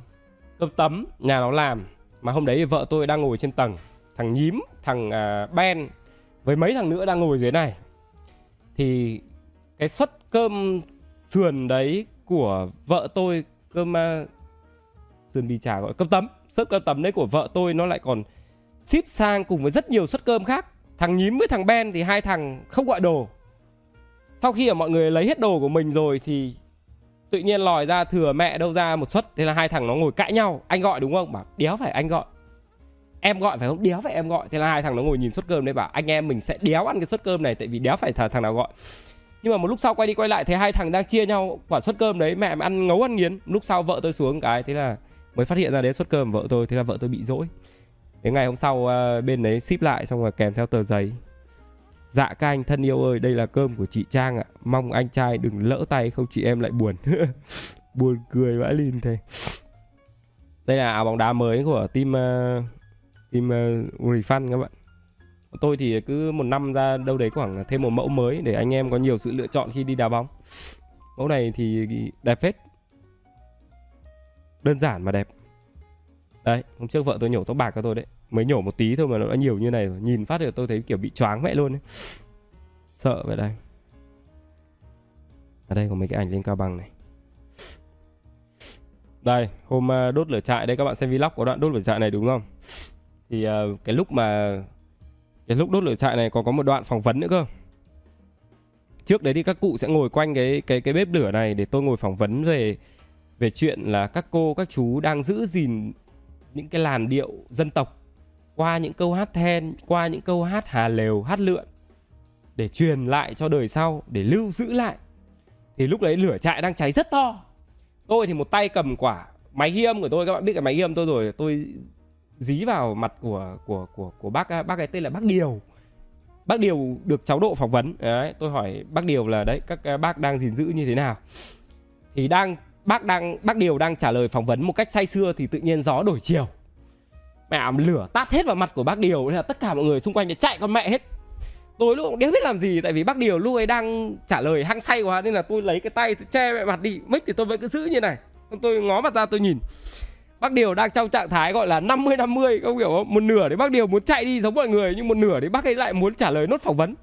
cơm tấm nhà nó làm. Mà hôm đấy thì vợ tôi đang ngồi trên tầng. Thằng nhím thằng uh, Ben với mấy thằng nữa đang ngồi dưới này. Thì cái suất cơm sườn đấy của vợ tôi cơm uh, sườn bì chả gọi cơm tấm. Suất cơm tấm đấy của vợ tôi nó lại còn ship sang cùng với rất nhiều suất cơm khác. Thằng nhím với thằng Ben thì hai thằng không gọi đồ. Sau khi mà mọi người lấy hết đồ của mình rồi thì tự nhiên lòi ra thừa mẹ đâu ra một suất. Thế là hai thằng nó ngồi cãi nhau. Anh gọi đúng không? Bảo, đéo phải anh gọi. Em gọi phải không? Đéo phải em gọi. Thế là hai thằng nó ngồi nhìn suất cơm đấy bảo, anh em mình sẽ đéo ăn cái suất cơm này tại vì đéo phải thằng nào gọi. Nhưng mà một lúc sau quay đi quay lại thấy hai thằng đang chia nhau quả suất cơm đấy, mẹ ăn ngấu ăn nghiến. Lúc sau vợ tôi xuống cái, thế là mới phát hiện ra đấy, suất cơm của vợ tôi, thế là vợ tôi bị dỗi đến ngày hôm sau ờ, bên đấy ship lại xong rồi kèm theo tờ giấy. Dạ các anh thân yêu ơi đây là cơm của chị trang ạ. Mong anh trai đừng lỡ tay không chị em lại buồn. Buồn cười vãi lìn thế. Đây là áo bóng đá mới của team uh, team uh, refund các bạn. Tôi thì cứ một năm ra đâu đấy khoảng thêm một mẫu mới để anh em có nhiều sự lựa chọn khi đi đá bóng. Mẫu này thì đẹp phết. Đơn giản mà đẹp đấy hôm trước vợ tôi nhổ tóc bạc cho tôi đấy. Mới nhổ một tí thôi mà nó đã nhiều như này rồi. Nhìn phát được tôi thấy kiểu bị choáng mẹ luôn ấy. Sợ vậy đây. Ở đây có mấy cái ảnh lên cao bằng này. Đây hôm à, đốt lửa trại đây các bạn xem vlog có đoạn đốt lửa trại này đúng không? Thì uh, cái lúc mà cái lúc đốt lửa trại này có có một đoạn phỏng vấn nữa cơ. Trước đấy thì các cụ sẽ ngồi quanh cái cái cái bếp lửa này để tôi ngồi phỏng vấn về về chuyện là các cô các chú đang giữ gìn những cái làn điệu dân tộc, qua những câu hát then, qua những câu hát hà lều, hát lượn, để truyền lại cho đời sau, để lưu giữ lại. Thì lúc đấy lửa trại đang cháy rất to. Tôi thì một tay cầm quả máy ghi âm của tôi, các bạn biết cái máy ghi âm tôi rồi, tôi dí vào mặt của của của của bác bác ấy tên là bác điều. Bác điều được cháu độ phỏng vấn. Đấy, tôi hỏi bác điều là, đấy, các bác đang gìn giữ như thế nào? Thì đang bác đang, bác điều đang trả lời phỏng vấn một cách say sưa thì tự nhiên gió đổi chiều. Mẹ lửa tát hết vào mặt của bác điều nên là tất cả mọi người xung quanh chạy con mẹ hết. Tôi lúc cũng đéo biết làm gì, tại vì bác điều lúc ấy đang trả lời hăng say quá, nên là tôi lấy cái tay che mẹ mặt đi. Mic thì tôi vẫn cứ giữ như này. Tôi ngó mặt ra tôi nhìn. Bác điều đang trong trạng thái gọi là 50 50 không hiểu không một nửa đấy bác điều muốn chạy đi giống mọi người, nhưng một nửa đấy bác ấy lại muốn trả lời nốt phỏng vấn.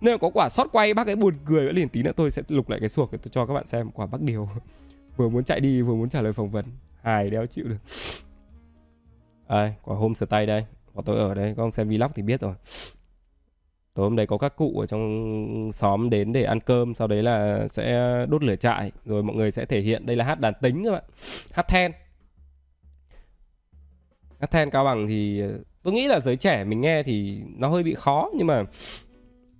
Nên là có quả sót quay, bác ấy buồn cười liền tí nữa tôi sẽ lục lại cái suộc để tôi cho các bạn xem quả bác điều vừa muốn chạy đi, vừa muốn trả lời phỏng vấn. Hài đéo chịu được. Đây quả hôm tay đây. Quả tôi ở đây, các ông xem vlog thì biết rồi. Tối hôm đấy có các cụ ở trong xóm đến để ăn cơm, sau đấy là sẽ đốt lửa trại, rồi mọi người sẽ thể hiện. Đây là hát đàn tính các bạn. Hát then. Hát then cao bằng thì ờ, tôi nghĩ là giới trẻ mình nghe thì nó hơi bị khó, nhưng mà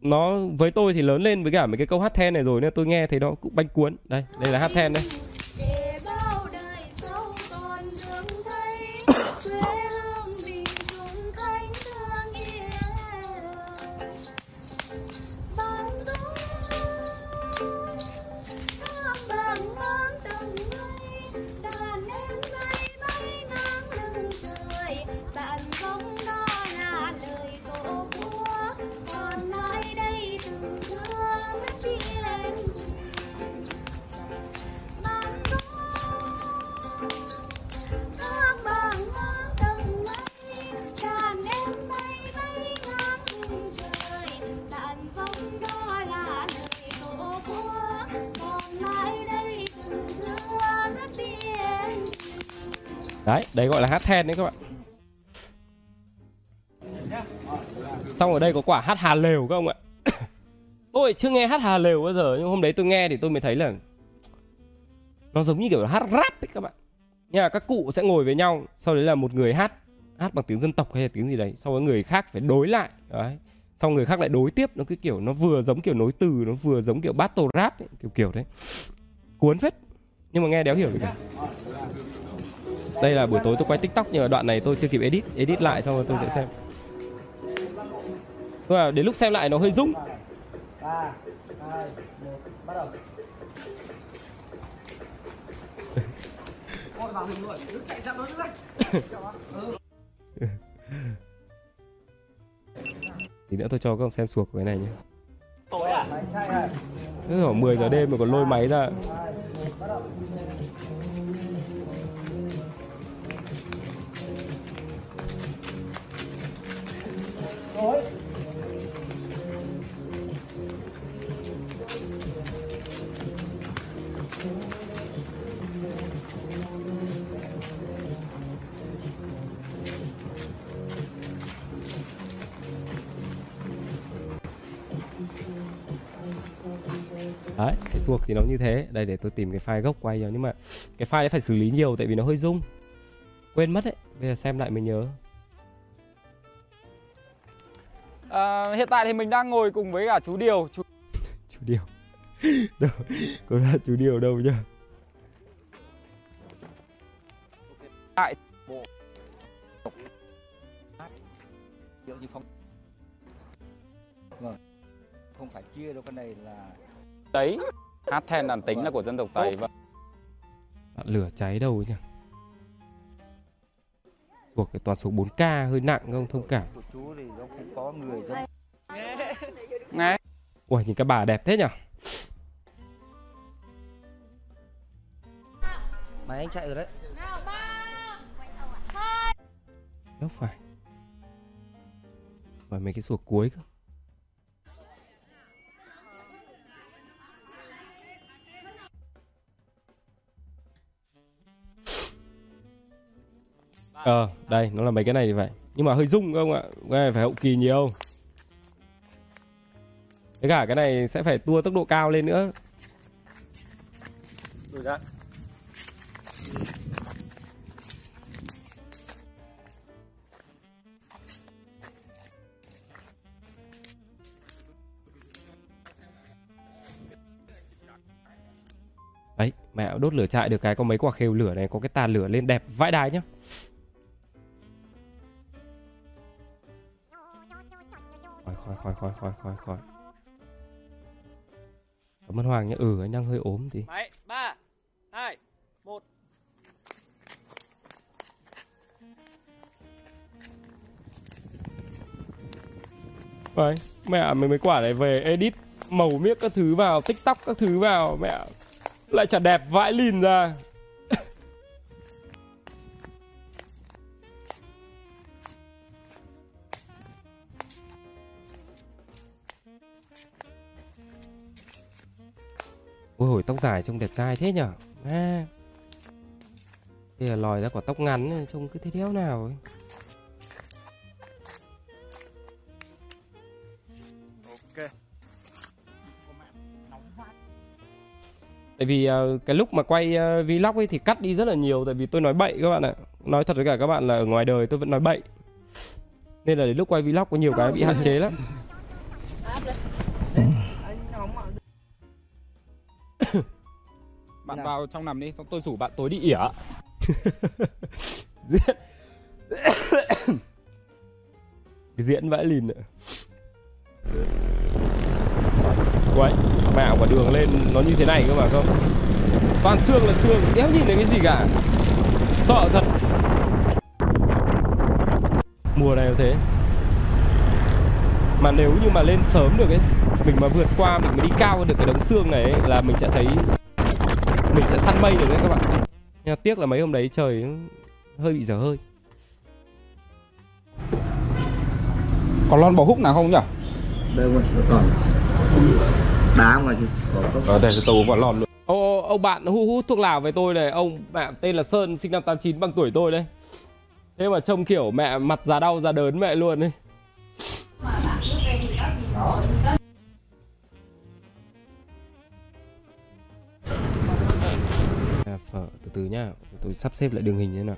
nó, với tôi thì lớn lên với cả mấy cái câu hát then này rồi nên tôi nghe thấy nó cũng banh cuốn. Đây đây là hát then đây để đấy đấy gọi là hát then đấy các bạn. Xong ở đây có quả hát hà lều các ông ạ. Tôi chưa nghe hát hà lều bao giờ nhưng hôm đấy tôi nghe thì tôi mới thấy là nó giống như kiểu là hát rap ấy các bạn. Nha, các cụ sẽ ngồi với nhau sau đấy là một người hát hát bằng tiếng dân tộc hay là tiếng gì đấy sau đó người khác phải đối lại đấy. Xong người khác lại đối tiếp nó cứ kiểu nó vừa giống kiểu nối từ nó vừa giống kiểu battle rap ấy, kiểu kiểu đấy. Cuốn phết nhưng mà nghe đéo hiểu được cả đây là buổi tối tôi quay tiktok nhưng mà đoạn này tôi chưa kịp edit edit lại xong rồi tôi sẽ xem. Nhưng mà đến lúc xem lại nó hơi rung. Ba hai một bắt đầu Ôi vào hình rồi, đứng chạy chậm nó đứng lên tí nữa tôi cho các ông xem suộc của cái này nhé. Tối à? Thế khoảng 10 giờ đêm mà còn lôi máy ra. Hai đấy, cái ruột thì nó như thế. Đây, để tôi tìm cái file gốc quay cho. Nhưng mà cái file đấy phải xử lý nhiều tại vì nó hơi rung. Quên mất đấy. Bây giờ xem lại mới nhớ. À, hiện tại thì mình đang ngồi cùng với cả chú Điều chú... chú điều. Đâu có ra chú điều đâu nhá kiểu như phong vâng. Không phải chia đâu cái này là đấy hát then đàn tính là của dân tộc Tây vâng. Đoạn lửa cháy đâu nhỉ suộc cái toàn số 4k hơi nặng không thông cảm. Nghe ui nhìn cái bà đẹp thế nhỉ Máy anh chạy rồi đấy. Đâu phải. Phải mấy cái suộc cuối cơ Ờ, đây, nó là mấy cái này thì vậy Nhưng mà hơi rung không ạ. Cái này phải hậu kỳ nhiều. Với cả cái này sẽ phải tua tốc độ cao lên nữa. Đổi ra ấy mẹ đốt lửa trại được cái có mấy quả khều lửa này có cái tàn lửa lên đẹp vãi đái nhá khỏi khỏi khỏi khỏi khỏi khỏi khỏi cảm ơn hoàng nhé ừ anh đang hơi ốm thì bảy ba hai một. Đấy, mẹ mấy mấy quả này về edit màu miếc các thứ vào, tiktok các thứ vào, mẹ lại chả đẹp vãi lìn ra. Tóc dài trông đẹp trai thế nhở? À. Bây giờ lòi ra quả tóc ngắn trông cứ thế đéo nào ấy. Ok. Tại vì ờ, cái lúc mà quay ờ, vlog ấy thì cắt đi rất là nhiều Tại vì tôi nói bậy các bạn ạ. Nói thật với cả các bạn là ở ngoài đời tôi vẫn nói bậy. Nên là đến lúc quay vlog có nhiều cái bị hạn chế lắm Bạn vào trong nằm đi, xong tôi rủ bạn tối đi ỉa. Diễn. Cái diễn vãi lìn ạ. Quậy Mẹ quả đường lên nó như thế này cơ mà không? Toàn xương là xương Đéo nhìn thấy cái gì cả. Sợ thật. Mùa này là thế. Mà nếu như mà lên sớm được ấy Mình mà vượt qua Mình mà đi cao được cái đống xương này ấy, Là mình sẽ thấy Mình sẽ săn mây được đấy các bạn. Nhưng tiếc là mấy hôm đấy trời hơi bị dở hơi. Còn lon bò húc nào không nhỉ? đây còn đá ngoài kìa Ở đây tôi uống quả lon luôn. Ô, ô, ông bạn hút hút thuốc lào với tôi này Ông mẹ tên là Sơn sinh năm 89 bằng tuổi tôi đấy. Thế mà trông kiểu mẹ mặt già đau già đớn mẹ luôn ấy từ từ nhá. Tôi sắp xếp lại đường hình như nào.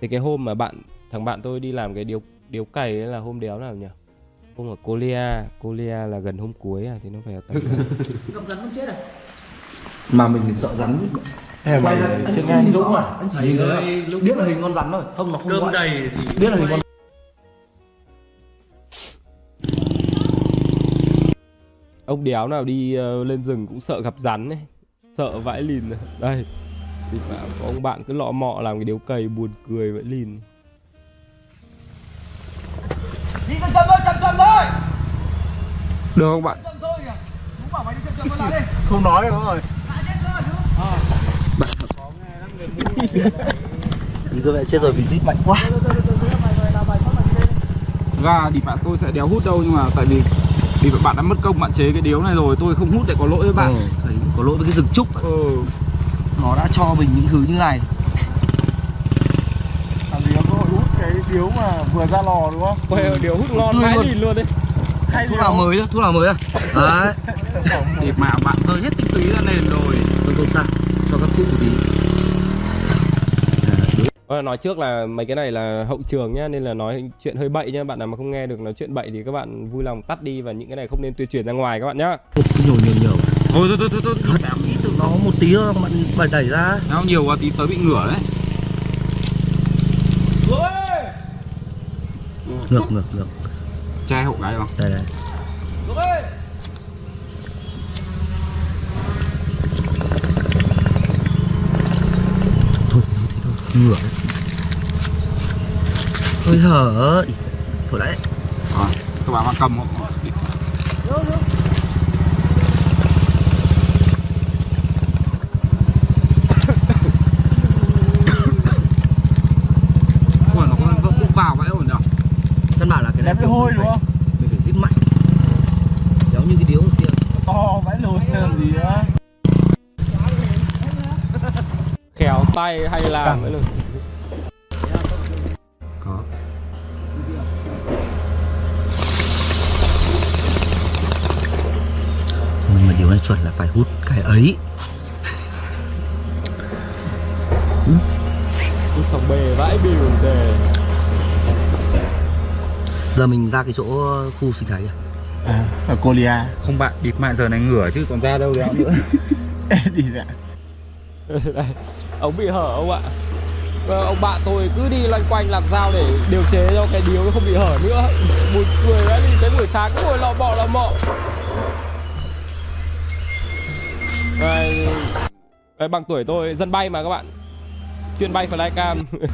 Thì cái hôm mà bạn thằng bạn tôi đi làm cái điếu điếu cày ấy là hôm đéo nào nhỉ? Hôm ở Colia Colia là gần hôm cuối à thì nó phải ở tầm mà mình thì sợ rắn. Là mày nghe anh Dũng à? anh chỉ nhìn biết là hình con rắn thôi không nó không Cơm đầy thì biết là hình con ông đéo nào đi ờ, lên rừng cũng sợ gặp rắn ấy. Sợ vãi lìn. Đây thì bảo có ông bạn cứ lọ mọ làm cái điếu cày buồn cười vãi lìn. Đi chậm chậm thôi chậm chậm thôi. Được không bạn? chậm thôi kìa. Đúng bảo mày đi chậm chậm thôi lại đi. Không nói được rồi. thì cơ mẹ chết rồi vì rít mạnh quá. Ra thì bạn tôi sẽ đéo hút đâu nhưng mà tại vì vì bạn đã mất công bạn chế cái điếu này rồi tôi không hút để có lỗi với bạn. ừ, thấy có lỗi với cái rừng trúc Ừ. nó đã cho mình những thứ như này. Làm gì có hút cái điếu mà vừa ra lò đúng không? Quay điếu hút ngon Tươi vãi luôn. đấy. Hay thuốc lào mới á thuốc lào mới á đấy. Thì mà bạn rơi hết tinh túy ra nền rồi. tôi không sao cho các cụ tí. Ờ, nói trước là mấy cái này là hậu trường nhá nên là nói chuyện hơi bậy nhá. Bạn nào mà không nghe được nói chuyện bậy thì các bạn vui lòng tắt đi và những cái này không nên tuyên truyền ra ngoài các bạn nhá. Nhồi nhiều nhiều Thôi thôi thôi thôi thôi. thật ít tự nó một tí thôi bạn bạn đẩy ra Nó nhiều quá tí tới bị ngửa đấy. ngược ngược ngược Che hộ cái không? đây đây thôi thế thôi ngửa đấy. hơi hở thôi đấy Rồi, các bạn cầm hộ. Ủa, nó có vẫn cũng vào vậy ổn nhỉ? Bản là cái này Đẹp cái hôi đúng không? mình phải rít mạnh. Kéo như cái điếu kia. To vãi lùn làm gì nữa? khéo tay hay làm ấy luôn có. Nhưng mà điều này chuẩn là phải hút cái ấy. Hút sòng bề vãi bìu đề giờ mình ra cái chỗ khu sinh thái kìa. À, ở Colia. Không bạn, địt mại giờ này ngửa chứ còn ra đâu đéo nữa. đi ra. Đây, ông bị hở ông ạ? Ờ, ông bạn tôi cứ đi loanh quanh làm sao để điều chế cho cái điếu nó không bị hở nữa. Buồn cười đấy đi tới buổi sáng cứ ngồi lọ bọ lọ mọ đây, đây bằng tuổi tôi dân bay mà các bạn. Chuyên bay flycam.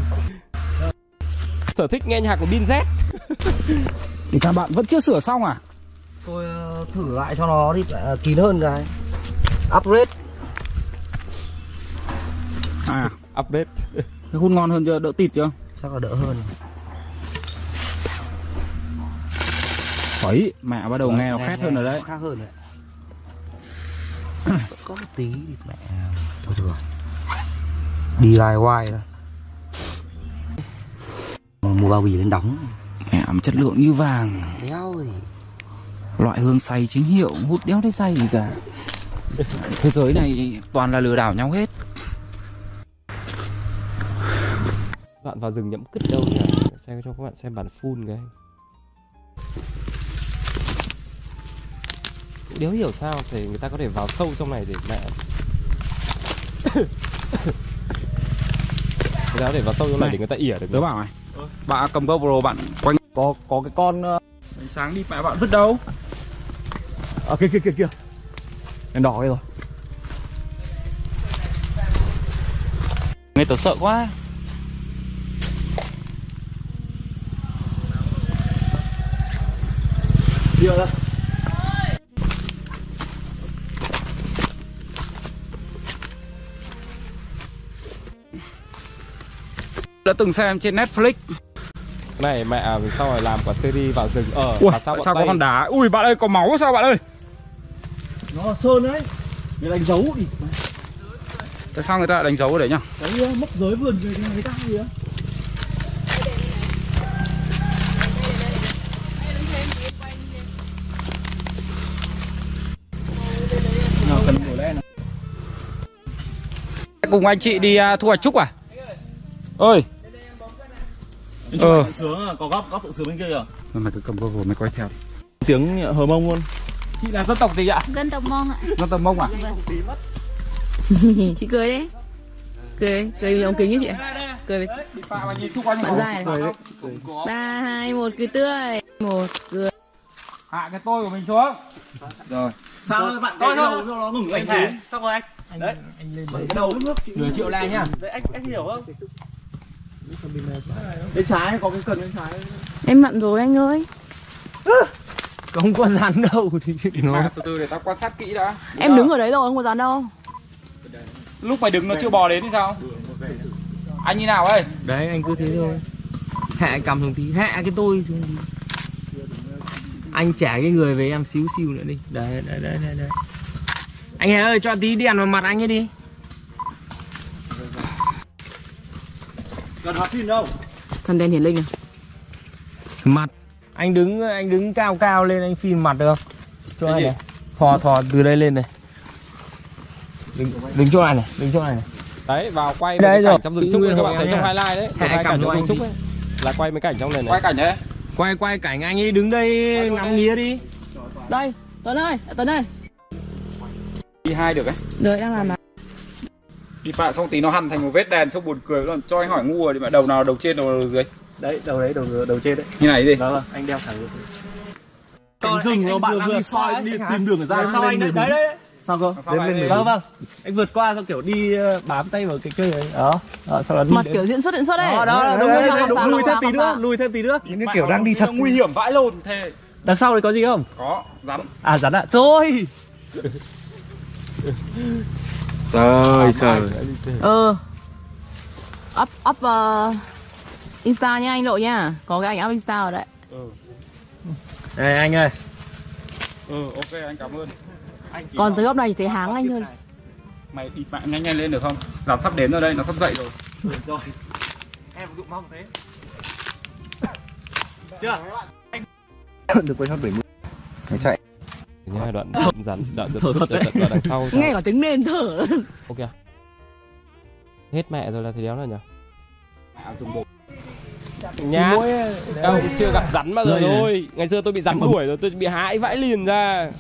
Sở thích nghe nhạc của Bin Z Thì các bạn vẫn chưa sửa xong à? Tôi ờ, thử lại cho nó đi ờ, kín hơn cái. Upgrade. À, update. Cái hun ngon hơn chưa? Đỡ tịt chưa? Chắc là đỡ hơn. Ấy, mẹ bắt đầu nghe nó khét hơn rồi đấy. Khác hơn đấy. Có một tí thì mẹ Thôi được Đi hoài thôi. Mua bao bì lên đóng Mẹ chất lượng như vàng. Đéo gì Loại hương xay chính hiệu, hút đéo thấy say gì cả. Thế giới này toàn là lừa đảo nhau hết. bạn vào rừng nhẫm cứt đâu nhỉ xem cho các bạn xem bản full cái Đéo hiểu sao thì người ta có thể vào sâu trong này để mẹ Người ta có thể vào sâu trong này Này, để người ta ỉa được Tớ bảo này, bạn cầm GoPro bạn quanh có có cái con ờ, ánh sáng đi mẹ bạn vứt đâu? À kia kia kia kia Đèn đỏ đây rồi Nghe tớ sợ quá. Đi rồi đây Đã từng xem trên Netflix. Cái này mẹ à, sau rồi làm quả series vào rừng ở Ui, sao, sao có con đá? Ui bạn ơi có máu sao bạn ơi? Nó sơn đấy Để đánh dấu đi Tại sao người ta lại đánh dấu ở đấy nhá? Đấy ờ, móc giới vườn về thì người ta gì á Cùng anh chị đi à, thu hoạch trúc à? Ơi. Ờ. Sướng à, có góc góc tự sướng bên kia kìa Thôi Mày cứ cầm GoPro mày quay theo. Tiếng hờ mông luôn Chị là dân tộc gì ạ? Dân tộc Mông ạ Dân tộc Mông à? chị cười đấy cười cười vì ống kính ấy chị ạ cười với Bạn bạn dài này ba hai một cười tươi một cười Hạ cái tôi của mình xuống. Rồi. Sao bạn thôi thôi cho nó ngừng anh đến Xong rồi anh. Đấy. cái đầu nước Nửa triệu lại nhá. Đấy anh anh hiểu không bên trái có cái cần bên trái em mặn rồi anh ơi Không có rắn đâu thì Mà từ từ để tao quan sát kỹ đã. em đứng ở đấy rồi không có dán đâu Lúc mày đứng nó chưa bò đến thì sao? Anh như nào ơi? Đấy anh cứ thế thôi. Hạ cầm xuống tí, hạ cái tôi xuống tí. Anh trả cái người về em xíu xíu nữa đi. Đấy đấy đấy đấy. đấy. Anh Hà ơi cho tí đèn vào mặt anh ấy đi. Cần hoạt phim đâu thần đèn hiển linh à Mặt. Anh đứng anh đứng cao cao lên anh phim mặt được không? Cho anh này. Thò thò từ đây lên này. Đứng, đứng chỗ này này, đứng chỗ này này. Đấy vào quay Đây mấy rồi. cảnh trong rừng trúc các bạn thấy trong highlight đấy cầm cảnh cho trong rừng trúc ấy là quay mấy cảnh trong này này Quay cảnh đấy. Quay quay cảnh anh ấy đứng đây ngắm nghía đi. đây tuấn ơi tuấn ơi Đi hai được ấy. đợi đang làm mà Đi bạn xong tí nó hằn thành một vết đèn trông buồn cười luôn. Cho anh hỏi ngu rồi đi bạn đầu nào đầu trên đầu dưới. đấy đầu đấy đầu đầu trên đấy Như này gì? vâng vâng anh đeo thẳng cánh rừng nó bạn vừa soi đi tìm đường ra Sau anh đấy, đấy đấy. sao cơ Sao lại đây? Vâng vâng. Anh vượt qua xong kiểu đi ờ, bám tay vào cái cây đấy. Đó. Đó sau đó đi mặt đến- kiểu diễn xuất diễn xuất đấy Đó, đó, đó, Đúng lùi thêm tí nữa, lùi thêm tí nữa. những cái kiểu đang đi thật nguy hiểm vãi lồn thế. Đằng sau thì có gì không? Có, rắn. À rắn ạ. Thôi. Trời trời. ờ up up uh, insta nha anh lộ nha có cái ảnh up insta ở đấy Đây anh ơi. Ừ, ok anh cảm ơn. Anh còn tới góc này thì thấy háng anh hơn mày đi bạn nhanh nhanh lên được không? Rắn sắp đến rồi đây, nó sắp dậy rồi. Em cũng mong thế. được quay hơn 70 Mày chạy nhá đoạn rắn đoạn giật đoạn, đoạn, đoạn đằng sau nghe cả tiếng nền thở. Ok. Hết mẹ rồi là thì đéo nào nhỉ À, nhá đâu chưa gặp rắn bao giờ thôi ngày xưa tôi bị rắn đuổi rồi tôi bị hãi vãi liền ra.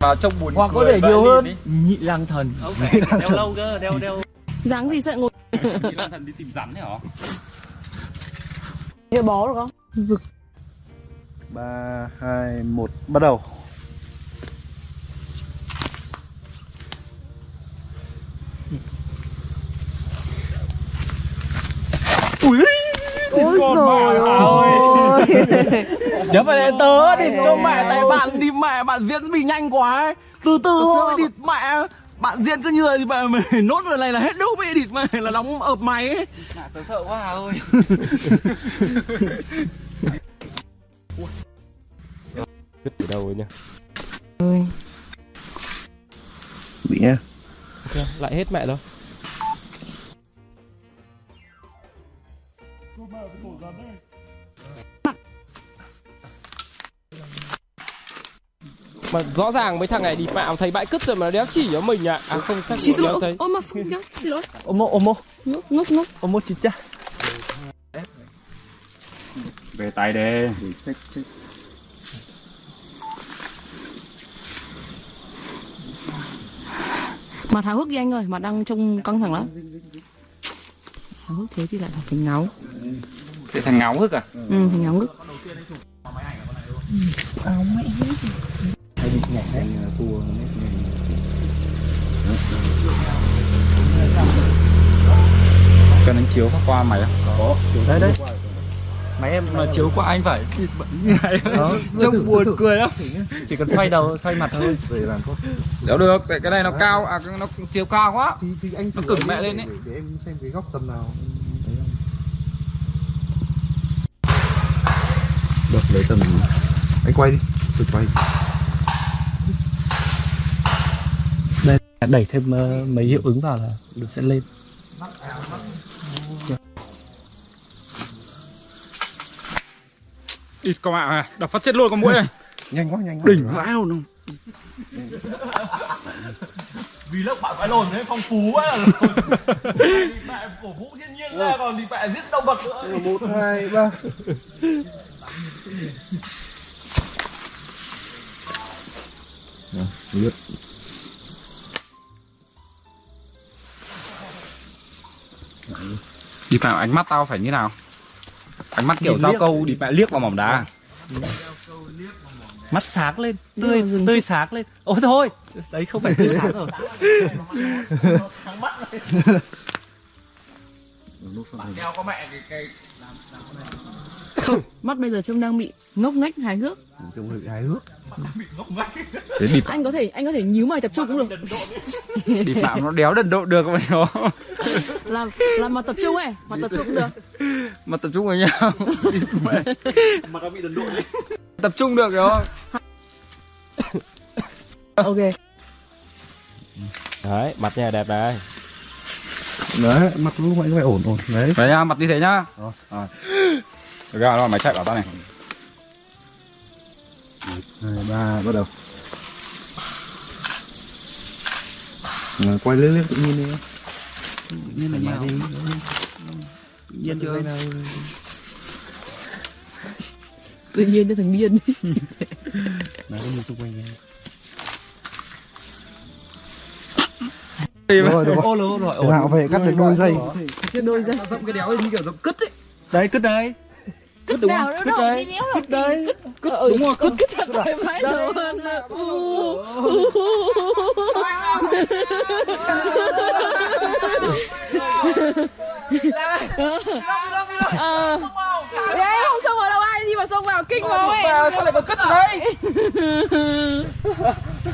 Vào trông buồn Hoặc có thể nhiều hơn. Nhị lang thần. Đeo lâu cơ đeo đeo. Dáng gì sợ ngồi? Nhị lang thần đi tìm rắn đấy hả? Bó được không? Vực ba hai một bắt đầu Ôi trời ơi. Nếu phải là tớ thì cho mẹ tại bạn đi mẹ bạn diễn bị nhanh quá ấy. Từ từ thôi thì mẹ bạn diễn cứ như là mẹ mày nốt lần này là hết đúc bị địt mày là đóng ợp máy ấy. tớ sợ quá à ơi. Đứt từ đầu rồi nha Ơi bị nha Ok, lại hết mẹ rồi mà rõ ràng mấy thằng này đi mạo thấy bãi cứt rồi mà đéo chỉ cho mình à à không chắc Xin lỗi thấy. Mà nhá Xin lỗi. Ôm ôm Ngốc ngốc ngốc. Ôm 진짜 về tay đi. Mặt háo hức đi anh ơi Mặt đang trông căng thẳng lắm. Háo hức thế thì lại thành ngáo. Thế thành ngáo hức à? Ừ thành ngáo ngức cần anh chiếu qua mày á? Đấy đấy. Máy em mà chiếu qua anh phải. Trông buồn cười lắm. Chỉ cần xoay đầu xoay mặt thôi. về làm thôi. Đéo được, cái này nó cao, à nó chiều cao quá. Thì, thì anh Nó cứng mẹ để- lên ấy. để, để em xem cái góc tầm nào. Đấy không? được lấy tầm anh quay đi. Tôi quay Đẩy thêm ờ, mấy hiệu ứng vào là được sẽ lên. Địt con mẹ này, đập phát chết luôn con mũi này nhanh quá nhanh quá. Đỉnh vãi luôn. Vì lớp bạn phải lồn đấy phong phú quá. Là mẹ cổ vũ thiên nhiên ra còn thì mẹ giết động vật nữa. một hai ba. Đó, Đi vào ánh mắt tao phải như nào? Ánh mắt kiểu dao câu đi mẹ liếc vào mỏng đá. Mắt sáng lên, tươi tươi sáng lên. Ôi thôi, đấy không phải tươi sáng rồi. Bạn đeo có mẹ cái cái Không Mắt bây giờ trông đang bị ngốc nghếch hài hước. Trông hơi bị hài hước. Thế đi Anh có thể anh có thể nhíu mày tập trung cũng được. Đi. Phạm nó đéo đần độ được mày nó Làm làm mà tập trung ấy Mà tập trung cũng được. Mà tập trung vào nhau. Mà nó bị đần độn lên. Tập trung được rồi Ok. Đấy mặt nhà đẹp này. Đấy. Mặt lúc mày có vẻ ổn ổn. Đấy. Đấy nha, mặt như thế nhá. Rồi. Rồi Được rồi, rồi mày chạy bảo tao này hai ba bắt đầu Rồi, quay lên lên tự nhiên đi là nhau. đi Nhiên chưa? Đây nào Tự nhiên như thằng điên Nào có nhìn xung quanh này. Được rồi, được rồi. Ô lô rồi. Hạo về cắt được đôi dây. Đôi ra Dẫm cái đéo như kiểu dẫm cứt ấy Đấy, cứt đây. Cứt đúng nào không? nổi đây. Cứt đây. Cứt đúng rồi Cứt. Cứt thật thoải mái luôn Ờ. Đấy không xông vào đâu ai đi mà xông vào kinh vào ấy Sao lại có cứt ở đây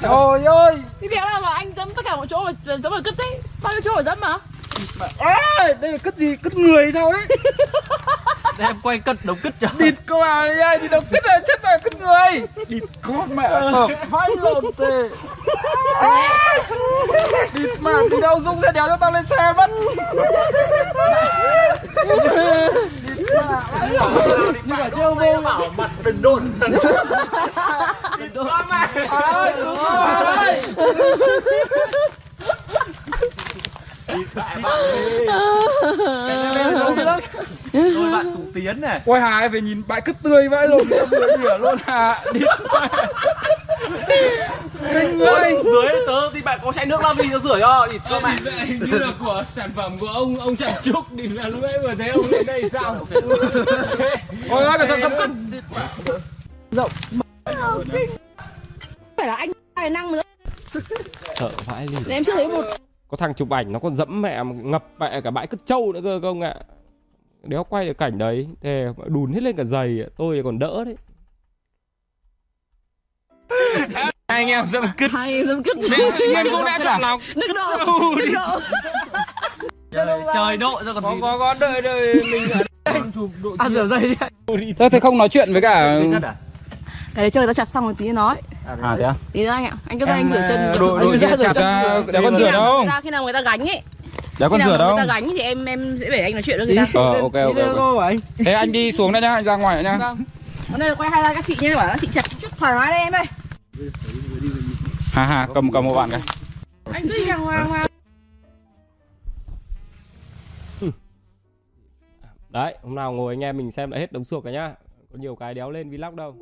Trời ơi. Thì đéo là mà anh dẫm tất cả mọi chỗ mà dẫm vào cứt đấy? Bao nhiêu chỗ phải dẫm mà à, Đây là cứt gì? Cứt người sao ấy? Để em quay cất đống cứt cho. Địt con à đây thì đâu cứt là chết rồi cứt người. Địt con mẹ. Hợp vãi lộn tề. Địt mà từ đâu Dung sẽ đéo cho tao lên xe mất. Nhưng mà chưa vô bảo mặt đần độn. Ôi đúng rồi Đôi bạn cùng tiến này. Ôi Hà về nhìn bãi cứt tươi vãi tao vừa đỉa luôn Hà. Địt Ôi, dưới tớ thì bạn có chai nước la vi cho rửa cho thì cho mẹ hình như là của sản phẩm của ông ông Trần Trúc thì là lúc nãy vừa thấy ông lên đây sao ôi ôi cẩn thận dẫm cất phải là anh tài năng nữa. Sợ vãi đi em chưa thấy một có thằng chụp ảnh nó còn dẫm mẹ mà ngập mẹ cả bãi cất trâu nữa cơ không ạ. Đéo quay được cảnh đấy thế đùn hết lên cả giày tôi thì còn đỡ đấy. Anh em dâm cứt hay dâm cứt nhiên cũng đã chọn lọc. Đừng độ trâu đi. độ trời độ cho còn có gì có có đợi đợi mình ở đây. Chụp đội ăn rửa dây thế thế không nói chuyện với cả cái đấy chơi ta chặt xong rồi tí nói. À thế à? Tí nữa anh ạ. Anh cứ anh rửa chân. đội Anh đội rửa kia rửa chân. à, đéo con rửa đâu? người khi nào người ta gánh ấy. Đéo khi con nào rửa người đâu? ta gánh thì em em sẽ để anh nói chuyện với người ta. Ờ ok ok ok. Cô anh. Thế anh đi xuống đây nhá anh ra ngoài nhá. Vâng. Hôm nay là quay hai ra các chị nhé bảo là chị chặt chút thoải mái đây em ơi. Hà hà cầm cầm một bạn cái anh cứ đi đàng hoàng mà đấy hôm nào ngồi anh em mình xem lại hết đống suộc cả nhá. Có nhiều cái đéo lên vlog đâu